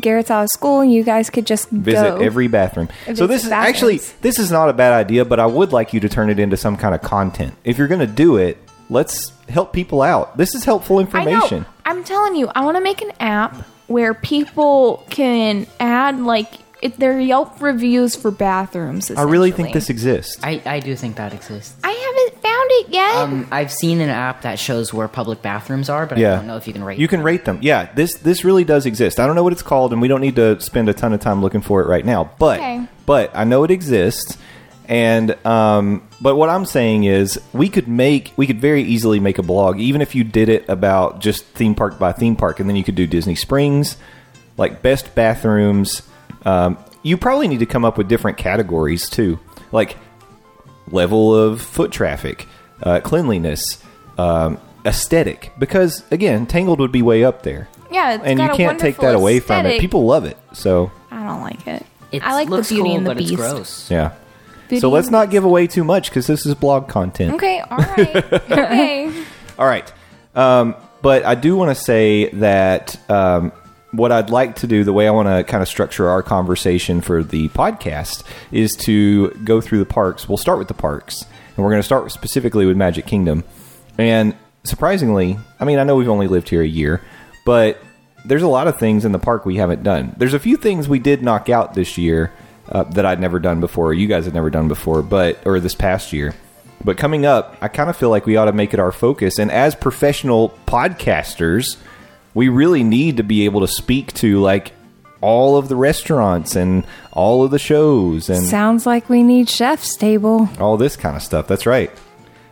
Garrett's out of school, and you guys could just Visit go. every bathroom. Visit So this is bathrooms. actually this is not a bad idea, but I would like you to turn it into some kind of content. If you're going to do it, let's help people out. This is helpful I information. know. I'm telling you, I want to make an app where people can add like it, their Yelp reviews for bathrooms. I really think this exists. I, I do think that exists. I haven't found it yet. Um, I've seen an app that shows where public bathrooms are, but yeah, I don't know if you can rate. You can them. rate them. Yeah, this this really does exist. I don't know what it's called, and we don't need to spend a ton of time looking for it right now. But Okay. but I know it exists. And um, but what I'm saying is, we could make we could very easily make a blog, even if you did it about just theme park by theme park, and then you could do Disney Springs, like best bathrooms. Um, you probably need to come up with different categories too, like level of foot traffic, uh, cleanliness, um, aesthetic. Because again, Tangled would be way up there, yeah, it's and you got a can't take wonderful that away from it. aesthetic. People love it, so I don't like it. It I like the Beauty cool, and the but Beast. it's gross. yeah. So let's not give away too much because this is blog content. Okay, all right. okay. All right. Um, but I do want to say that um, what I'd like to do, the way I want to kind of structure our conversation for the podcast, is to go through the parks. We'll start with the parks, and we're going to start specifically with Magic Kingdom. And surprisingly, I mean, I know we've only lived here a year, but there's a lot of things in the park we haven't done. There's a few things we did knock out this year uh, that I'd never done before, or you guys had never done before, but or this past year. But coming up, I kind of feel like we ought to make it our focus. And as professional podcasters, we really need to be able to speak to like all of the restaurants and all of the shows and Sounds like we need chef's table. all this kind of stuff. That's right.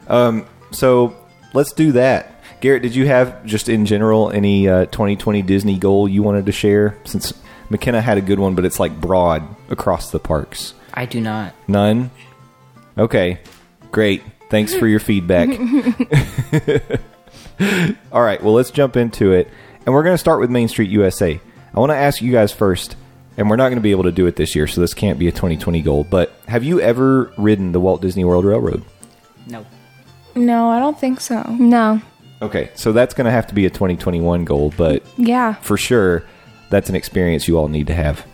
Um, so let's do that. Garrett, did you have just in general any uh, 2020 Disney goal you wanted to share? Since McKenna had a good one, but it's like broad across the parks. I do not. None. Okay, great. Thanks for your feedback. All right, well, let's jump into it. And we're going to start with Main Street USA. I want to ask you guys first, and we're not going to be able to do it this year, so this can't be a 2020 goal, but have you ever ridden the Walt Disney World Railroad? No. No, I don't think so. No. Okay, so that's going to have to be a 2021 goal, but Yeah. for sure, that's an experience you all need to have.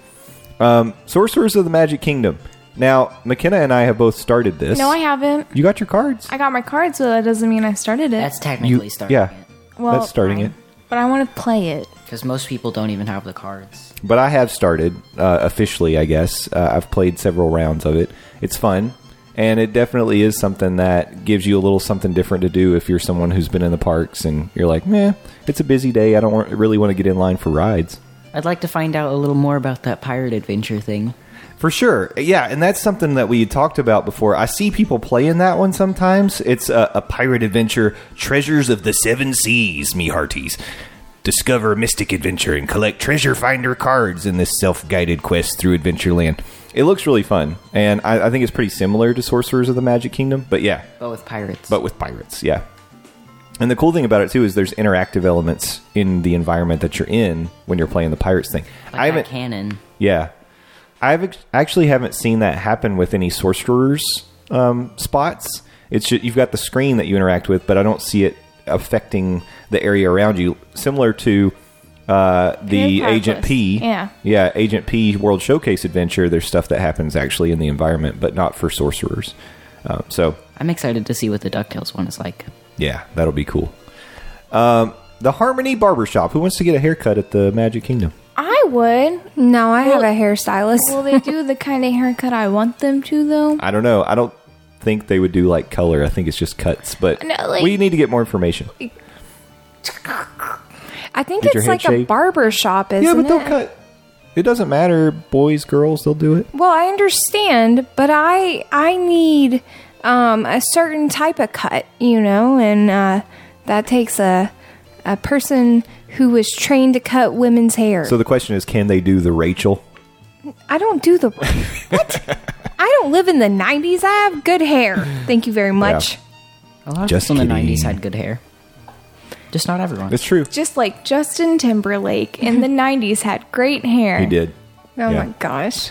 Um, Sorcerers of the Magic Kingdom. Now, McKenna and I have both started this. No, I haven't. You got your cards? I got my cards, so that doesn't mean I started it. That's technically You- starting yeah. it. well, that's starting fine. It. But I want to play it. Because most people don't even have the cards. But I have started uh, officially, I guess. Uh, I've played several rounds of it. It's fun, and it definitely is something that gives you a little something different to do if you're someone who's been in the parks and you're like, meh, it's a busy day. I don't want, really want to get in line for rides. I'd like to find out a little more about that pirate adventure thing. For sure. Yeah, and that's something that we had talked about before. I see people playing that one sometimes. It's a, a pirate adventure, Treasures of the Seven Seas, me hearties. Discover a mystic adventure and collect treasure finder cards in this self guided quest through Adventureland. It looks really fun, and I, I think it's pretty similar to Sorcerers of the Magic Kingdom, but yeah, But with pirates. but with pirates, yeah. And the cool thing about it too is there's interactive elements in the environment that you're in when you're playing the pirates thing. like I haven't cannon. yeah, I've ex- actually haven't seen that happen with any sorcerers um, spots. It's ju- you've got the screen that you interact with, but I don't see it affecting the area around you. Similar to uh, the Agent. P, Yeah. yeah, Agent P World Showcase Adventure. There's stuff that happens actually in the environment, but not for sorcerers. Um, so I'm excited to see what the DuckTales one is like. yeah, that'll be cool. Um, the Harmony Barbershop. Who wants to get a haircut at the Magic Kingdom? I would. No, I have Well- a hairstylist. Will they do the kind of haircut I want them to, though? I don't know. I don't think they would do like color. I think it's just cuts. But No, like- we need to get more information. I think Get your it's head like a shaved? barber shop, isn't yeah, but they'll it? cut. It doesn't matter. Boys, girls, they'll do it. Well, I understand, but I I need um, a certain type of cut, you know, and uh, that takes a a person who was trained to cut women's hair. So the question is, can they do the Rachel? I don't do the what? I don't live in the '90s. I have good hair. Thank you very much. A lot of Just people in the kidding. 90s had good hair. Just not everyone. It's true. Just like Justin Timberlake in the 90s had great hair. He did. Oh Yeah. my gosh.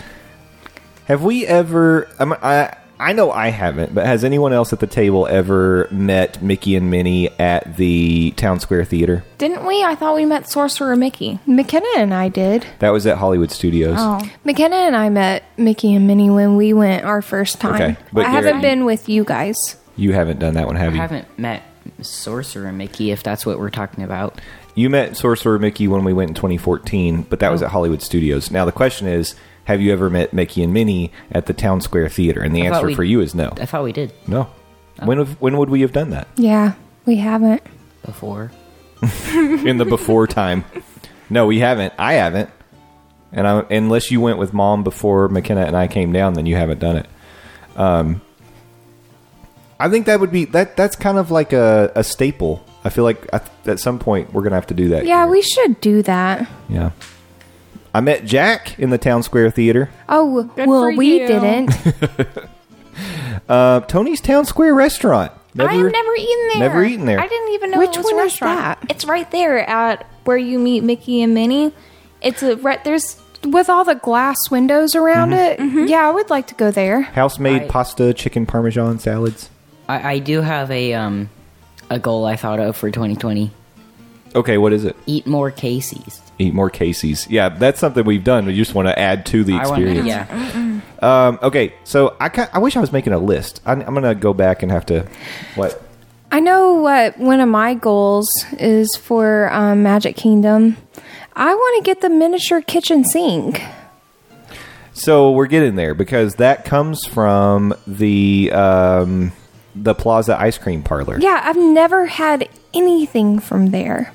Have we ever? I'm- I I know I haven't, but has anyone else at the table ever met Mickey and Minnie at the Town Square Theater? Didn't we? I thought we met Sorcerer Mickey. McKenna and I did. That was at Hollywood Studios. Oh. McKenna and I met Mickey and Minnie when we went our first time. Okay, but I haven't been with you guys. You haven't done that one, have I you? I haven't met Sorcerer Mickey, if that's what we're talking about. You met Sorcerer Mickey when we went in 2014, but that was Oh. at Hollywood Studios. Now the question is, have you ever met Mickey and Minnie at the Town Square Theater? And the I answer we- for you is no. I thought we did No. When have, when would we have done that? Yeah, we haven't. before. In the before time. No, we haven't. I haven't. And I, unless you went with mom before McKenna and I came down, then you haven't done it. Um, I think that would be that. That's kind of like a, a staple. I feel like at, at some point we're gonna have to do that. Yeah, here. we should do that. Yeah. I met Jack in the Town Square Theater. Oh, Good well, for we you. didn't. Uh, Tony's Town Square Restaurant. I've never eaten there. never eaten there. I didn't even know Which it was one a is restaurant. that? It's right there at where you meet Mickey and Minnie. It's a right there's with all the glass windows around Mm-hmm. it. Yeah, I would like to go there. House made I- pasta, chicken parmesan salads. I, I do have a um a goal I thought of for 2020. Okay, what is it? Eat more Casey's. Eat more Casey's. Yeah, that's something we've done. We just want to add to the I want experience. yeah. Um, okay, so I ca I wish I was making a list. I'm, I'm gonna go back and have to what? I know what one of my goals is for um, Magic Kingdom. I want to get the miniature kitchen sink. So we're getting there because that comes from the um, the Plaza Ice Cream Parlor. Yeah, I've never had anything from there.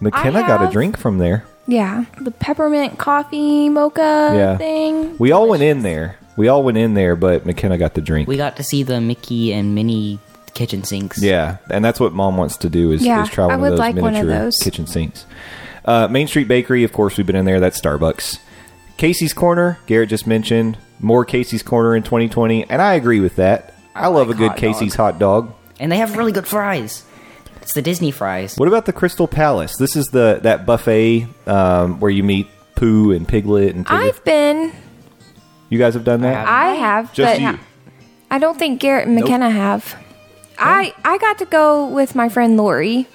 McKenna I got a have- drink from there. Yeah. The peppermint coffee mocha Yeah. thing. We all went in there. We all went in there, but McKenna got the drink. We got to see the Mickey and Minnie kitchen sinks. Yeah, and that's what mom wants to do is, Yeah, is try one I of those like one of miniature those. kitchen sinks. Uh, Main Street Bakery, of course, we've been in there. That's Starbucks. Casey's Corner, Garrett just mentioned more Casey's Corner in 2020, and I agree with that. I, love like a good hot Casey's dog. hot dog. And they have really good fries. It's the Disney fries. What about the Crystal Palace? This is the that buffet um, where you meet Pooh and Piglet and Tigger. I've been. you guys have done that? I have, Just but you. I don't think Garrett and McKenna have. I I got to go with my friend Lori.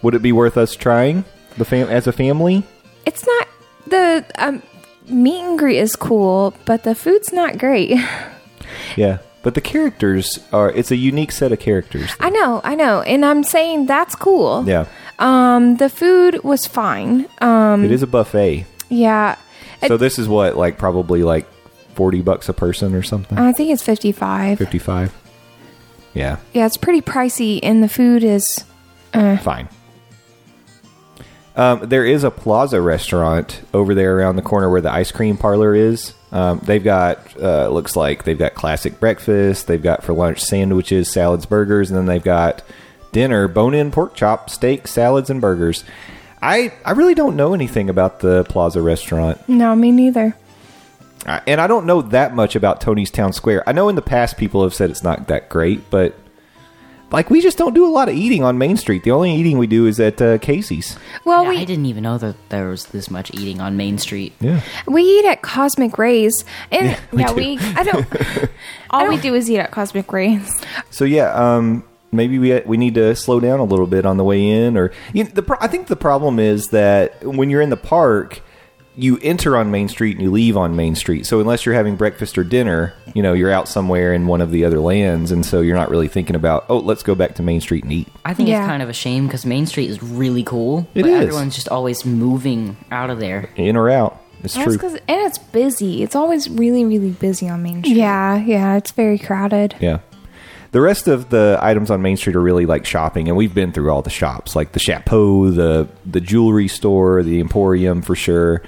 Would it be worth us trying the fam- as a family? It's not the um, meet and greet is cool, but the food's not great. Yeah, but the characters are. It's a unique set of characters. I know, I know, and I'm saying that's cool. Yeah, Um, the food was fine. Um, it is a buffet. yeah, So this is what like probably like forty bucks a person or something. I think it's 55. Fifty five. Yeah, Yeah, it's pretty pricey, and the food is. fine. Um, there is a Plaza restaurant over there around the corner where the ice cream parlor is. Um, they've got uh, looks like they've got classic breakfast. They've got for lunch sandwiches, salads, burgers, and then they've got dinner bone-in pork chop, steak, salads, and burgers. I I really don't know anything about the Plaza restaurant. No, me neither. I- and I don't know that much about Tony's Town Square. I know in the past people have said it's not that great, but like we just don't do a lot of eating on Main Street. The only eating we do is at uh, Casey's. Well, Yeah, we I didn't even know that there was this much eating on Main Street. Yeah, we eat at Cosmic Rays, and we yeah, do. we I don't. all we do is eat at Cosmic Rays. So yeah, um, maybe we we need to slow down a little bit on the way in, or you know, the pro- I think the problem is that when you're in the park, you enter on Main Street and you leave on Main Street. So unless you're having breakfast or dinner, you know, you're out somewhere in one of the other lands, and so you're not really thinking about oh, let's go back to Main Street and eat. I think Yeah. it's kind of a shame because Main Street is really cool. It but is. everyone's just always moving out of there. In or out, it's That's true. 'cause- and it's busy. It's always really, really busy on Main Street. Yeah, yeah, it's very crowded. Yeah. The rest of the items on Main Street are really like shopping, and we've been through all the shops, like the Chapeau, the the jewelry store, the Emporium for sure.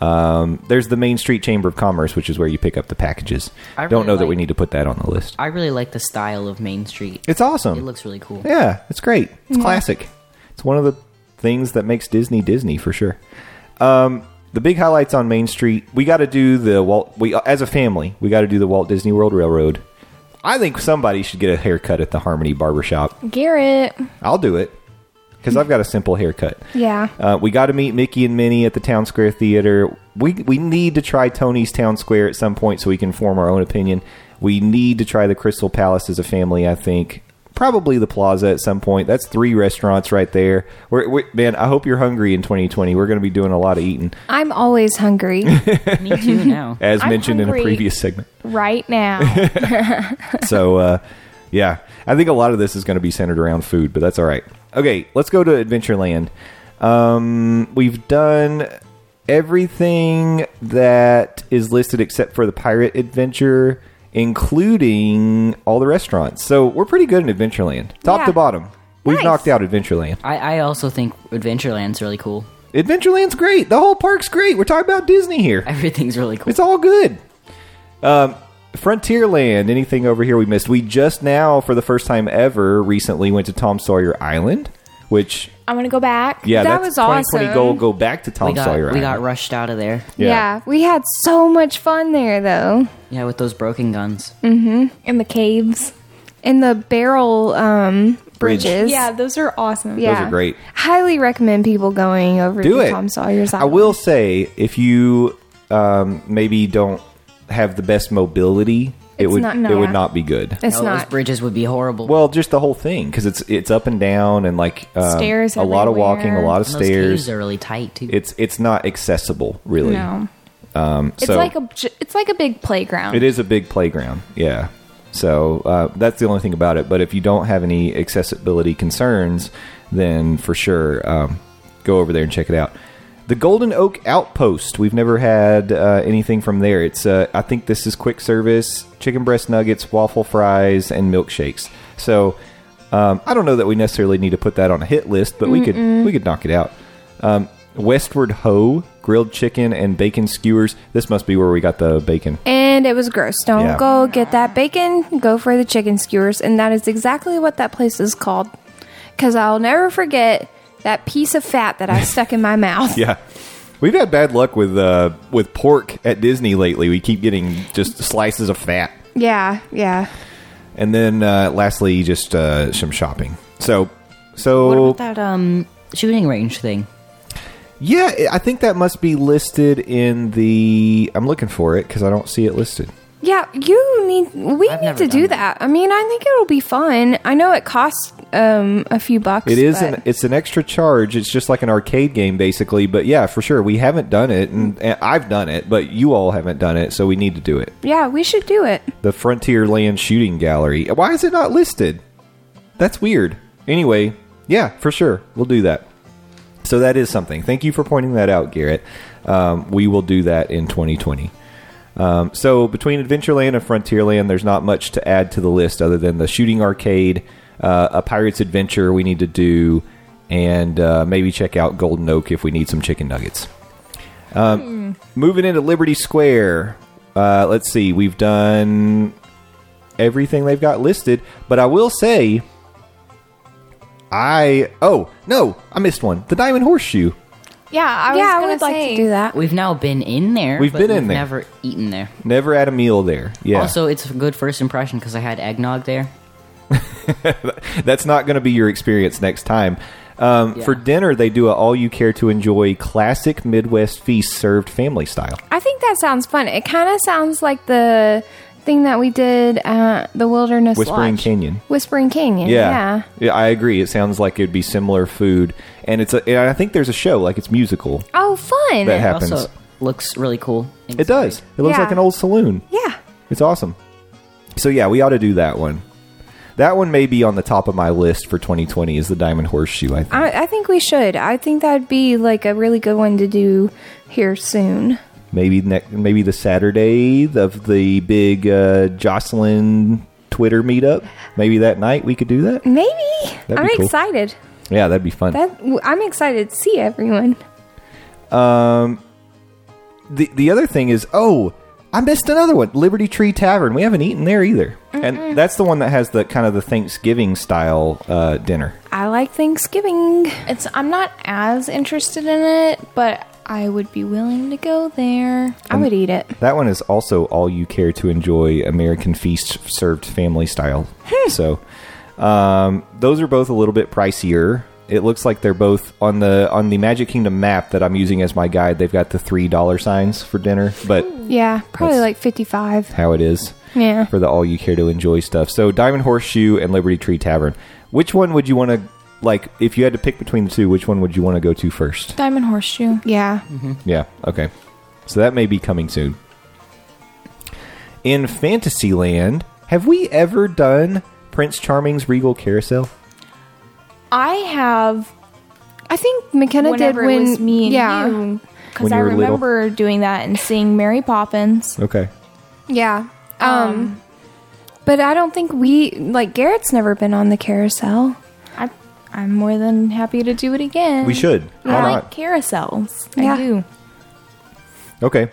Um, there's the Main Street Chamber of Commerce, which is where you pick up the packages. I Don't really know that we need to put that on the list. I really like the style of Main Street. It's awesome. It looks really cool. Yeah, it's great. It's classic. It's one of the things that makes Disney Disney for sure. Um, the big highlights on Main Street, we got to do the Walt. We as a family, we got to do the Walt Disney World Railroad. I think somebody should get a haircut at the Harmony Barbershop. Garrett. I'll do it because I've got a simple haircut. Yeah. Uh, we got to meet Mickey and Minnie at the Town Square Theater. We we need to try Tony's Town Square at some point so we can form our own opinion. We need to try the Crystal Palace as a family. I think probably the Plaza at some point. That's three restaurants right there. We're, we man, I hope you're hungry in 2020. We're going to be doing a lot of eating, I'm always hungry. Me too now. as I'm mentioned in a previous segment. right now. so uh, yeah i think a lot of this is going to be centered around food but that's all right okay let's go to adventureland um, we've done everything that is listed except for the pirate adventure including all the restaurants so we're pretty good in adventureland top Yeah. to bottom we've Nice. knocked out adventureland I, I also think Adventureland's really cool. adventureland's great the whole park's great we're talking about disney here Everything's really cool. it's all good. Um, Frontierland, anything over here we missed? We just now, for the first time ever, recently went to Tom Sawyer Island, which, I'm gonna go back. yeah, That that's was 2020 awesome. goal. Go back to Tom we got Sawyer we got Island. rushed out of there. yeah. we had so much fun there though. Yeah, with those broken guns. Mm hmm. In the caves. In the barrel um, Bridge. bridges. Yeah, those are awesome. yeah, Those are great. Highly recommend people going over Do to it. Tom Sawyer's I Island. will say, if you um, maybe don't have the best mobility, it It's would not- it no. would not be good. It's No, those not. bridges would be horrible. Well, just the whole thing because it's it's up and down and like um, Stairs a lot of walking, a lot of And stairs. caves are really tight too. It's it's not accessible really. No, Um, it's like a j- it's like a big playground. it is a big playground. Yeah. So uh, that's the only thing about it. But if you don't have any accessibility concerns, then for sure um, go over there and check it out. The Golden Oak Outpost. We've never had uh, anything from there. It's uh, I think this is quick service: chicken breast nuggets, waffle fries, and milkshakes. So um, I don't know that we necessarily need to put that on a hit list, but we could we could knock it out. Um, Westward Ho grilled chicken and bacon skewers. This must be where we got the bacon. and it was gross. Don't Yeah. go get that bacon. Go for the chicken skewers, and that is exactly what that place is called. Because I'll never forget that piece of fat that I stuck in my mouth. Yeah. We've had bad luck with uh, with pork at Disney lately. We keep getting just slices of fat, yeah, yeah. and then uh, lastly, just uh, some shopping. So, what so about that um shooting range thing? yeah, I think that must be listed in the. I'm looking for it because I don't see it listed. Yeah, you need. We I've need never to done do that. that. I mean, I think it'll be fun. I know it costs um, a few bucks. It is but- an it's an extra charge. It's just like an arcade game basically. But yeah, for sure, we haven't done it, and, and I've done it, but you all haven't done it, so we need to do it. yeah, we should do it. the Frontierland Shooting Gallery. Why is it not listed? That's weird. Anyway, yeah, for sure. We'll do that. So that is something. Thank you for pointing that out, Garrett. Um, we will do that in 2020. Um, so between Adventureland and Frontierland, there's not much to add to the list other than the shooting arcade, uh, a Pirate's Adventure we need to do, and uh, maybe check out Golden Oak if we need some chicken nuggets. Um, Moving into Liberty Square. Uh, let's see. We've done everything they've got listed, but I will say, I oh no, I missed one. The Diamond Horseshoe. Yeah, I was yeah, I gonna would like to do that. We've now been in there. We've but been in we've there. Never eaten there. Never had a meal there. Yeah, Also, it's a good first impression because I had eggnog there. that's not going to be your experience next time. Um, Yeah. For dinner, they do a all you care to enjoy classic Midwest feast served family style. I think that sounds fun. It kind of sounds like the thing that we did at the Wilderness Whispering Lodge. Canyon. Whispering Canyon. Yeah. Yeah. yeah, I agree. It sounds like it'd be similar food, and it's a. And I think there's a show like it's musical. Oh, fun. That It happens. also looks really cool. It does. It looks Yeah. like an old saloon. yeah. It's awesome. So yeah, we ought to do that one. That one may be on the top of my list for 2020 is the Diamond Horseshoe. I think. I, I think we should. I think that'd be like a really good one to do here soon. Maybe ne- maybe the Saturday of the big uh, Jocelyn Twitter meetup. Maybe that night we could do that. Maybe. That'd I'm cool. excited. Yeah, that'd be fun. That I'm excited to see everyone. Um, the the other thing is, oh, I missed another one. Liberty Tree Tavern. We haven't eaten there either, and that's the one that has the kind of the Thanksgiving style uh, dinner. I like Thanksgiving. It's I'm not as interested in it, but I would be willing to go there. I would eat it. That one is also all you care to enjoy American feast served family style. so um, those are both a little bit pricier. It looks like they're both on the on the Magic Kingdom map that I'm using as my guide. They've got the three dollar signs for dinner, but Yeah, probably That's- like 55. how it is Yeah. for the all you care to enjoy stuff. So Diamond Horseshoe and Liberty Tree Tavern. Which one would you want to like? If you had to pick between the two, which one would you want to go to first? Diamond Horseshoe. Yeah. Yeah. Okay. So that may be coming soon. In Fantasyland, have we ever done Prince Charming's Regal Carousel? I have I think McKenna whenever did when it was me and yeah. you because I you were little. remember doing that and seeing Mary Poppins. Okay. Yeah. Um, but I don't think we like Garrett's never been on the carousel. I I'm more than happy to do it again. We should. Why I not? like carousels. Yeah. I do. Okay.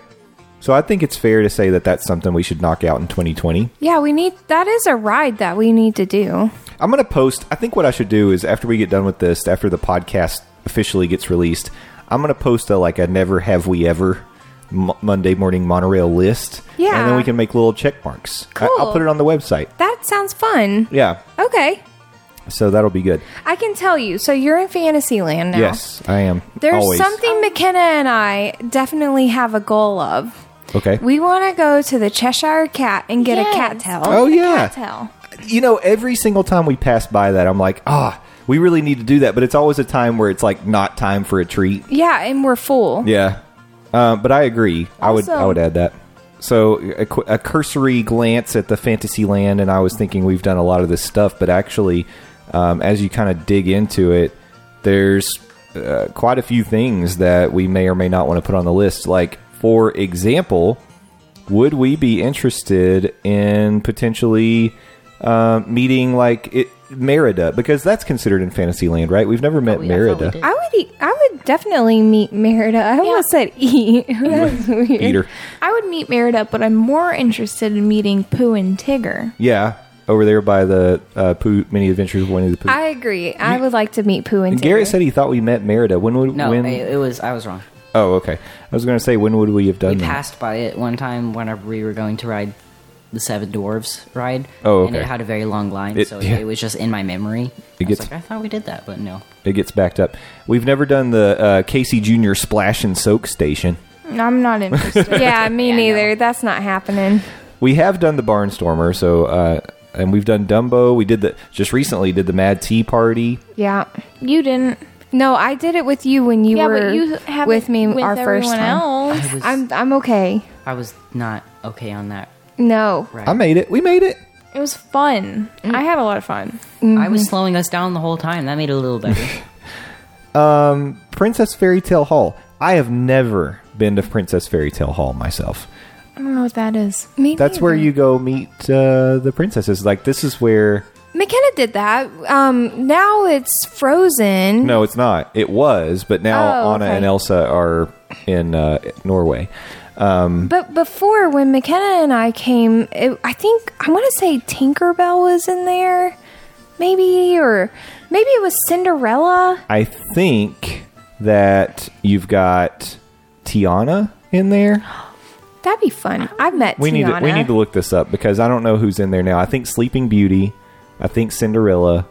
So I think it's fair to say that that's something we should knock out in 2020. Yeah, we need that is a ride that we need to do. I'm going to post. I think what I should do is after we get done with this, after the podcast officially gets released, I'm going to post a like a never have we ever Mo- Monday morning monorail list. Yeah. and then we can make little check marks. I- I'll put it on the website. That sounds fun. Yeah, Okay. So that'll be good. I can tell you. So you're in Fantasyland now. Yes, I am. There's always. something McKenna and I definitely have a goal of. Okay. We want to go to the Cheshire Cat and get a cat tail. Oh yeah. Tell. you know, every single time we pass by that, I'm like, ah, we really need to do that. But it's always a time where it's like not time for a treat. Yeah, and we're full. Yeah, uh, but I agree. I would I Also- would add that. So a, qu- a cursory glance at the Fantasyland, and I was thinking we've done a lot of this stuff, but actually, um, as you kind of dig into it, there's uh, quite a few things that we may or may not want to put on the list. Like, for example, would we be interested in potentially uh, meeting like it, Merida? Because that's considered in Fantasyland, right? We've never met Oh, yeah, I thought we Merida. did. I would eat, I would definitely meet Merida. I almost said eat. That's weird. Peter. I would meet Merida, but I'm more interested in meeting Pooh and Tigger. Yeah, over there by the uh, Pooh Mini Adventures of Winnie the Pooh. I agree. I would like to meet Pooh and, and Tigger. Garrett said he thought we met Merida. When would No, when? it, it was. I was wrong. oh, okay. I was going to say when would we have done We that? passed by it one time whenever we were going to ride the Seven Dwarves ride. Oh, And okay. it had a very long line, It- so yeah. it was just in my memory. It I gets- was like, I thought we did that, but no. It gets backed up. We've never done the uh, Casey Junior Splash and Soak Station. I'm not interested. yeah, me Yeah, neither. no. That's not happening. We have done the Barnstormer, so uh, and we've done Dumbo. We did the just recently did the Mad Tea Party. Yeah. you didn't. No, I did it with you when you yeah, were but you with me with our first everyone time. else. I was, I'm I'm okay. I was not okay on that No. ride. I made it. We made it. It was fun. I had a lot of fun. I Mm-hmm. was slowing us down the whole time. That made it a little better. Um, Princess Fairy Tale Hall. I have never been to Princess Fairy Tale Hall myself. I don't know what that is. Me That's where neither. you go meet uh, the princesses. Like this is where. McKenna did that. Um, now it's frozen. No, it's not. It was, but now Oh, Anna okay. and Elsa are in uh, Norway. Um, But before, when McKenna and I came, it, I think I want to say Tinkerbell was in there, maybe, or maybe it was Cinderella. I think that you've got Tiana in there. That'd be fun. I've met We need to, Tiana. we need to look this up because I don't know who's in there now. I think Sleeping Beauty, I think Cinderella,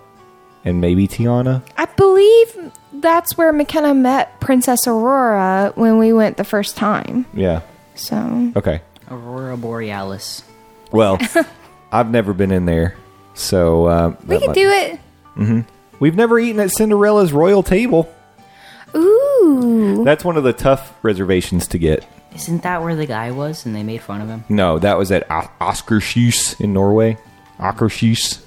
and maybe Tiana. I believe that's where McKenna met Princess Aurora when we went the first time. Yeah. So Okay. Aurora Borealis. Well, I've never been in there, so uh, we that could might- do it. We've never eaten at Cinderella's royal table. Ooh. That's one of the tough reservations to get. Isn't that where the guy was and they made fun of him? No, that was at O- Oscarshuis in Norway. Akershus.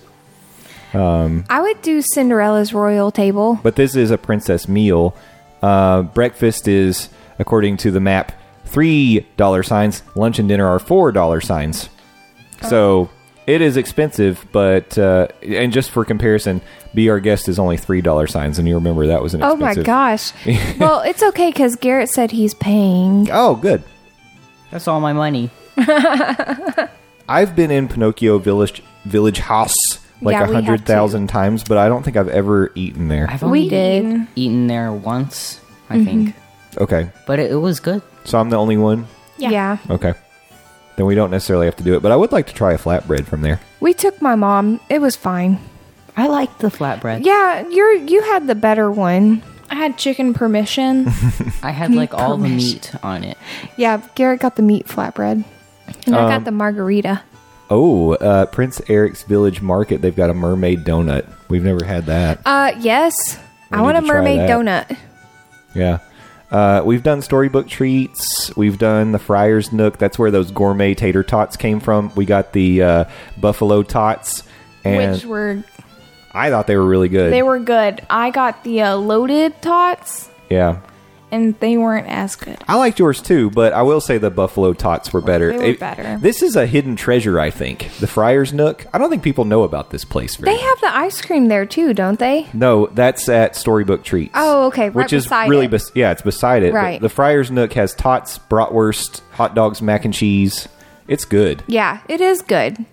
I would do Cinderella's royal table. But this is a princess meal. Uh, breakfast is, according to the map, three dollar signs. Lunch and dinner are four dollar signs. So it is expensive, but uh, and just for comparison, be our guest is only three dollar signs, and you remember that was an Oh expensive. my gosh. well, it's okay because Garrett said he's paying. Oh, good. That's all my money. I've been in Pinocchio Village Village House like Yeah, a we have hundred thousand times, but I don't think I've ever eaten there. I've We did. Mm-hmm. eaten there once, I think. Okay, But it, it was good. so I'm the only one. Yeah. yeah. Okay, then we don't necessarily have to do it, but I would like to try a flatbread from there. We took my mom. It was fine. I liked the flatbread. Yeah, you're you had the better one. I had chicken permission. I had like all the meat on it. Yeah, Garrett got the meat flatbread. And I Um, got the margarita. Oh, uh, Prince Eric's Village Market. They've got a mermaid donut. We've never had that. Uh yes. We I want a to try mermaid that. donut. Yeah. Uh, we've done storybook treats. We've done the Friar's Nook. That's where those gourmet tater tots came from. We got the uh, buffalo tots, and which were I thought they were really good. they were good. I got the uh, loaded tots, yeah. And they weren't as good. I liked yours too, but I will say the buffalo tots were better. They were better. This is a hidden treasure, I think. The Friar's Nook. I don't think people know about this place. Very They have the ice cream there too, don't they? No, that's at Storybook Treats. Oh, okay, right Which is beside really, it. bes- yeah, it's beside it. Right. The Friar's Nook has tots, bratwurst, hot dogs, mac and cheese. It's good. Yeah, it is good.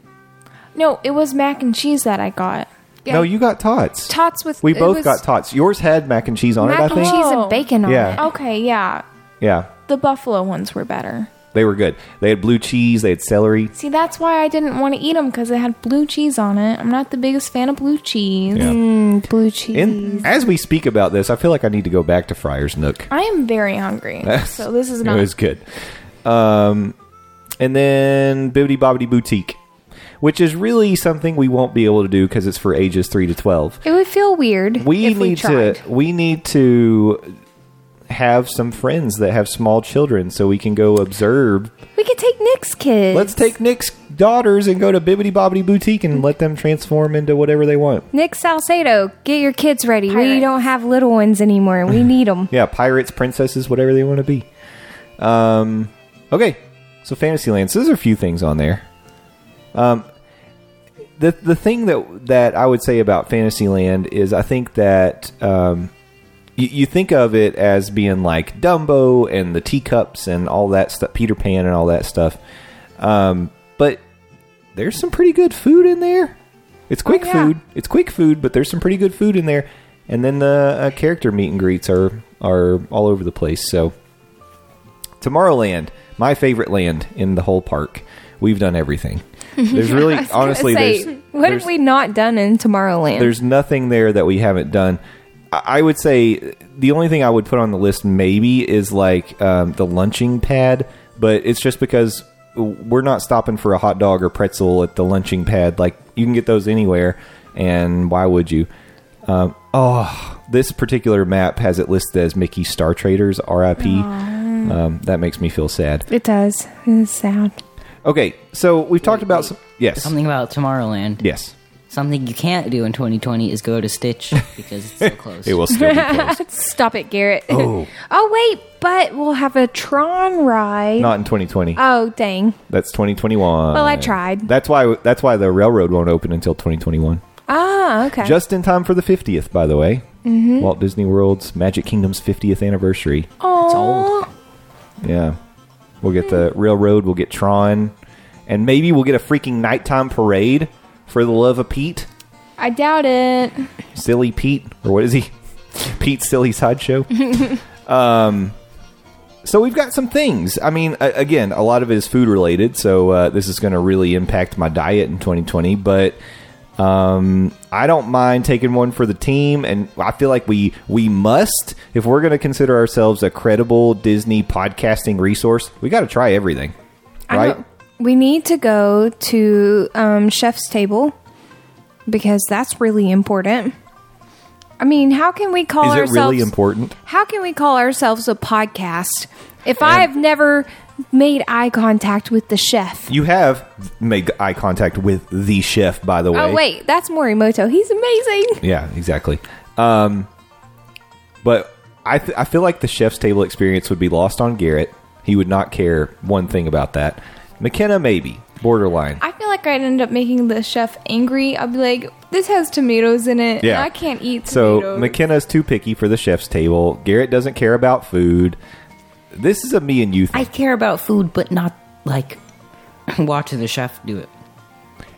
No, it was mac and cheese that I got. Yeah. No, you got tots. Tots with we it both was got tots. Yours had mac and cheese on mac it, I and think. cheese Oh. and bacon on Yeah. it. Okay, yeah. Yeah. the buffalo ones were better. They were good. They had blue cheese. They had celery. See, that's why I didn't want to eat them because it had blue cheese on it. I'm not the biggest fan of blue cheese. Yeah. Mm, blue cheese. And as we speak about this, I feel like I need to go back to Friar's Nook. I am very hungry, so this is It was good. Um, and then Bibbidi Bobbidi Boutique, which is really something we won't be able to do because it's for ages three to twelve. it would feel weird We if we need tried. to. We need to have some friends that have small children so we can go observe. We could take Nick's kids. Let's take Nick's daughters and go to Bibbidi Bobbidi Boutique and let them transform into whatever they want. Nick Salcedo, get your kids ready. We don't have little ones anymore. We need them. Yeah, pirates, princesses, whatever they want to be. Um, okay, so Fantasyland. So there's a few things on there. Um, the the thing that that I would say about Fantasyland is I think that um, you, you think of it as being like Dumbo and the teacups and all that stuff, Peter Pan and all that stuff. Um, but there's some pretty good food in there. It's quick yeah. food. It's quick food, but there's some pretty good food in there. And then the uh, character meet and greets are are all over the place. So Tomorrowland, my favorite land in the whole park. We've done everything. There's really, I was gonna honestly, say, there's what there's- have we not done in Tomorrowland? there's nothing there that we haven't done. I I would say the only thing I would put on the list maybe is like um, the lunching pad, but it's just because we're not stopping for a hot dog or pretzel at the lunching pad. Like you can get those anywhere, and why would you? Um, oh, this particular map has it listed as Mickey Star Traders RIP. Um, that makes me feel sad. it does. It's sad. Okay, so we've talked about some. Yes. Something about Tomorrowland. Yes. Something you can't do in 2020 is go to Stitch because it's so close. It will still be closed. Stop it, Garrett. Oh. oh, wait, but we'll have a Tron ride. Not in 2020. oh, dang. That's 2021. Well, I tried. That's why that's why the railroad won't open until 2021. Ah, okay. Just in time for the 50th, by the way. Mm-hmm. Walt Disney World's Magic Kingdom's 50th anniversary. It's old. Yeah. We'll get the railroad, we'll get Tron, and maybe we'll get a freaking nighttime parade for the love of Pete. I doubt it. Silly Pete, or what is he? Pete Silly Sideshow. um, so we've got some things. I mean, a- again, a lot of it is food related, so uh, this is going to really impact my diet in 2020. But um, I don't mind taking one for the team, and I feel like we we must if we're going to consider ourselves a credible Disney podcasting resource. We got to try everything, right? we need to go to um, Chef's Table because that's really important. I mean, how can we call Is it ourselves really important? How can we call ourselves a podcast if I've never made eye contact with the chef? You have made eye contact with the chef, by the way. Oh wait, that's Morimoto. He's amazing. Yeah, exactly. Um, but I th- I feel like the chef's table experience would be lost on Garrett. He would not care one thing about that. McKenna maybe borderline. I feel like I'd end up making the chef angry. I'd be like, "This has tomatoes in it. Yeah. and I can't eat so tomatoes." McKenna's too picky for the chef's table. Garrett doesn't care about food. This is a me and you thing. I care about food, but not like watching the chef do it.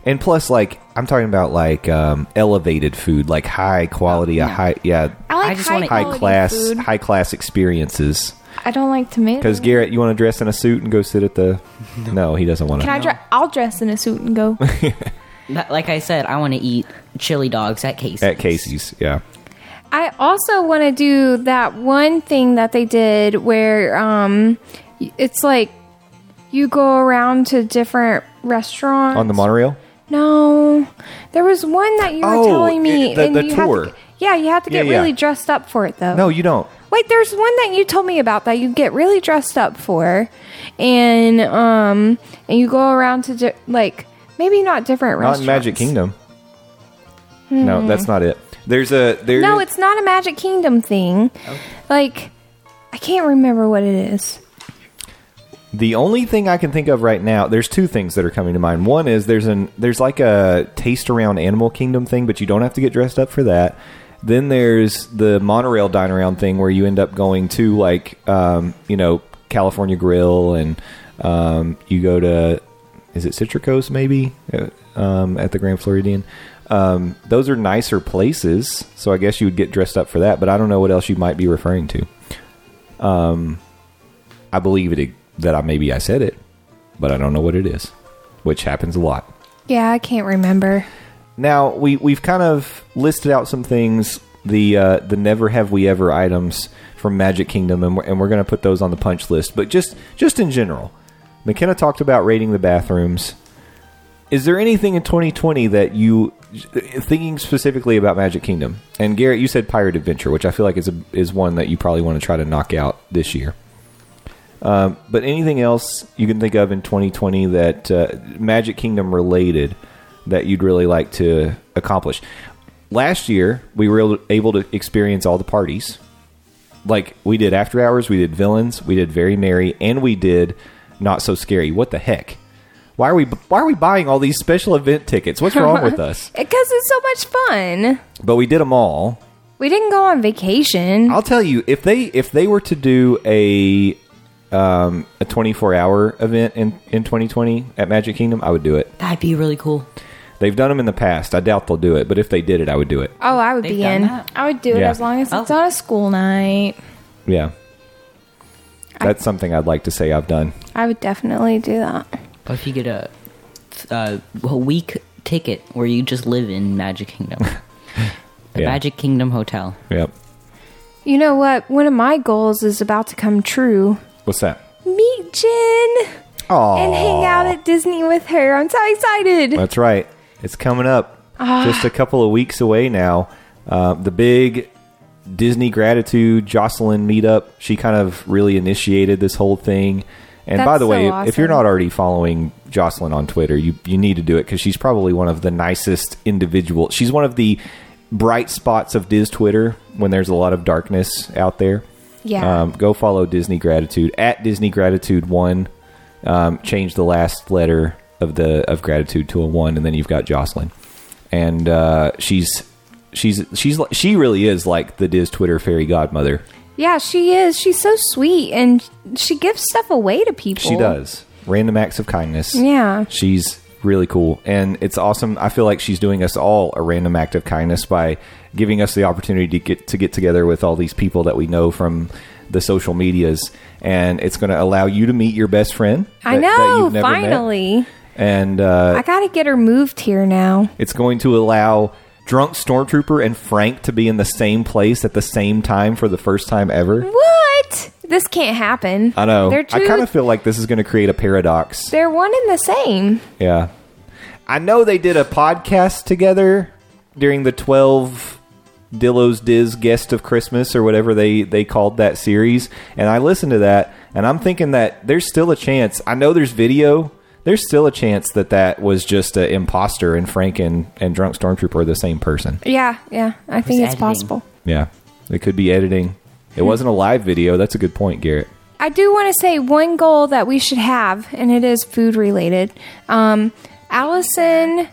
and plus, like I'm talking about like um, elevated food, like high quality, a high yeah, I like I just high, wanna- high quality class, food. high class experiences. I don't like tomatoes. Because Garrett, you want to dress in a suit and go sit at the? No, he doesn't want to. Can I dre- I'll dress in a suit and go. That- Like I said, I want to eat chili dogs at Casey's. at Casey's, yeah. I also want to do that one thing that they did where um, it's like you go around to different restaurants On the monorail. No, there was one that you were Oh, telling me, it- the- and the tour. to, yeah, you have to get yeah. really dressed up for it though. No, you don't. Wait, there's one that you told me about that you get really dressed up for, and um, and you go around to di- like maybe not different Not restaurants. in Magic Kingdom. No, that's not it. There's a there. No, it's not a Magic Kingdom thing. Like, I can't remember what it is. the only thing I can think of right now. There's two things that are coming to mind. One is there's an there's like a taste around Animal Kingdom thing, but you don't have to get dressed up for that. Then there's the monorail dine around thing where you end up going to like um, you know California Grill and um, you go to is it Citricos maybe uh, um, at the Grand Floridian. Um, those are nicer places, so I guess you would get dressed up for that. But I don't know what else you might be referring to. Um, I believe it that I maybe I said it, but I don't know what it is, which happens a lot. Yeah, I can't remember. Now we we've kind of listed out some things the uh, the never have we ever items from Magic Kingdom, and we're, and we're going to put those on the punch list. But just just in general, McKenna talked about raiding the bathrooms. Is there anything in 2020 that you thinking specifically about Magic Kingdom? And Garrett, you said Pirate Adventure, which I feel like is a, is one that you probably want to try to knock out this year. Um, but anything else you can think of in 2020 that uh, Magic Kingdom related that you'd really like to accomplish? Last year, we were able to experience all the parties. Like we did After Hours, we did Villains, we did Very Merry, and we did Not So Scary. What the heck? Why are we why are we buying all these special event tickets? What's wrong with us? Because it's so much fun. But we did them all. We didn't go on vacation. I'll tell you if they if they were to do a um, a 24 hour event in in 2020 at Magic Kingdom, I would do it. That'd be really cool. They've done them in the past. I doubt they'll do it, but if they did it, I would do it. oh, I would They've be done in. that. I would do it Yeah. as long as it's Oh. on a school night. Yeah. That's something I'd like to say I've done. I would definitely do that. But if you get a, a, a week ticket where you just live in Magic Kingdom, the Yeah. Magic Kingdom Hotel. Yep. You know what? One of my goals is about to come true. What's that? Meet Jen Oh, and hang out at Disney with her. I'm so excited. That's right. It's coming up. Just a couple of weeks away now. Uh, the big Disney Gratitude Jocelyn meetup. She kind of really initiated this whole thing. And by the so way, if you're not already following Jocelyn on Twitter, you you need to do it because she's probably one of the nicest individual. She's one of the bright spots of Diz Twitter when there's a lot of darkness out there. Yeah. Um, go follow Disney Gratitude at Disney Gratitude One. Um, change the last letter of the of gratitude to a one, and then you've got Jocelyn, and uh, she's she's she's she really is like the Diz Twitter fairy godmother. Yeah, she is. She's so sweet and she gives stuff away to people. She does random acts of kindness. Yeah. she's really cool, and it's awesome. I feel like she's doing us all a random act of kindness by giving us the opportunity to get to get together with all these people that we know from the social medias, and it's going to allow you to meet your best friend. I that- that know, you've never met. finally. and uh, I got to get her moved here now. it's going to allow drunk stormtrooper and Frank to be in the same place at the same time for the first time ever. What? This can't happen. I know. They're two, I kind of feel like this is going to create a paradox. they're one and the same. Yeah. I know they did a podcast together during the 12 Dillo's Diz Guest of Christmas or whatever they, they called that series. And I listened to that and I'm thinking that there's still a chance. I know there's video. There's still a chance that that was just an imposter and Frank and, and Drunk Stormtrooper are the same person. Yeah, yeah. I think it's editing? possible. Yeah. It could be editing. It wasn't a live video. That's a good point, Garrett. I do want to say one goal that we should have, and it is food related. Um, Allison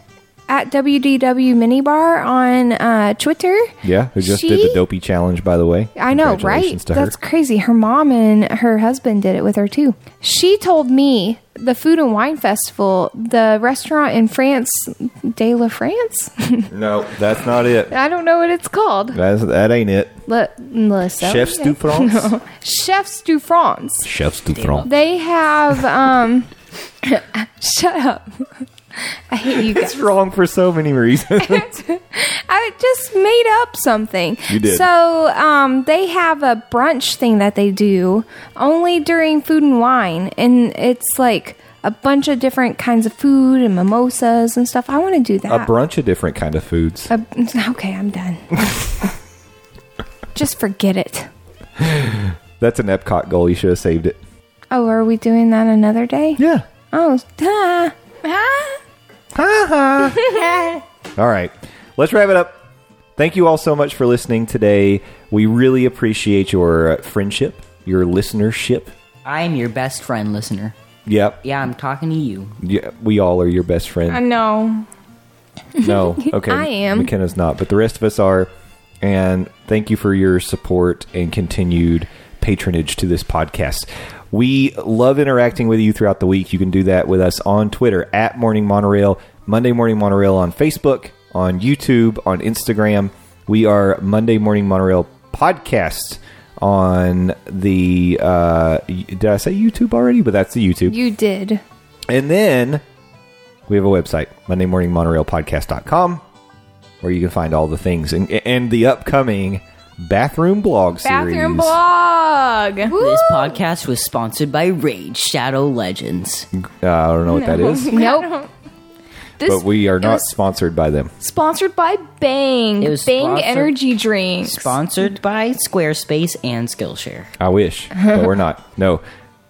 at WDW Minibar on uh, Twitter. Yeah, who just She- did the dopey challenge, by the way. I know, right? Congratulations to her. That's crazy. Her mom and her husband did it with her too. She told me the Food and Wine Festival, the restaurant in France, De La France. No, that's not it. I don't know what it's called. That's, that ain't it. Le, Le Chefs du France? Chefs du France. Chefs du France. They have um shut up. I hate you guys. It's wrong for so many reasons. I just made up something. You did. So um they have a brunch thing that they do only during food and wine and it's like a bunch of different kinds of food and mimosas and stuff. I want to do that. a bunch of different kind of foods. A- okay, I'm done. just forget it. That's an Epcot goal. You should have saved it. Oh, are we doing that another day? Yeah. Oh, duh. All right. Let's wrap it up. Thank you all so much for listening today. We really appreciate your uh, friendship, your listenership. I'm your best friend, listener. Yep. Yeah, I'm talking to you. Yeah, we all are your best friend. I know. No, okay. I am. McKenna's not, but the rest of us are. And thank you for your support and continued patronage to this podcast. We love interacting with you throughout the week. You can do that with us on Twitter at Morning Monorail, Monday Morning Monorail on Facebook, on YouTube, on Instagram. We are Monday Morning Monorail Podcast on the. Uh, did I say YouTube already? But that's the YouTube. You did. And then we have a website, Monday Morning Monorail Podcast.com, where you can find all the things and, and the upcoming bathroom blog series. Bathroom blog. This podcast was sponsored by Raid Shadow Legends. Uh, I don't know what that is, Nope. This but we are not sponsored by them. sponsored by Bang. It was Bang sponsored- energy drinks. Sponsored by Squarespace and Skillshare. I wish, but we're not. No,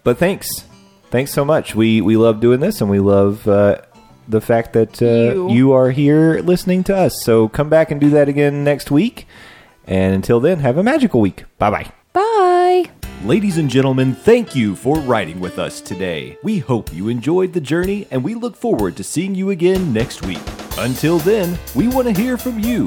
but thanks, thanks so much. We we love doing this, and we love uh, the fact that uh, You. you are here listening to us. So come back and do that again next week. And until then, have a magical week. Bye bye. Bye. Ladies and gentlemen, thank you for riding with us today. We hope you enjoyed the journey and we look forward to seeing you again next week. Until then, we want to hear from you.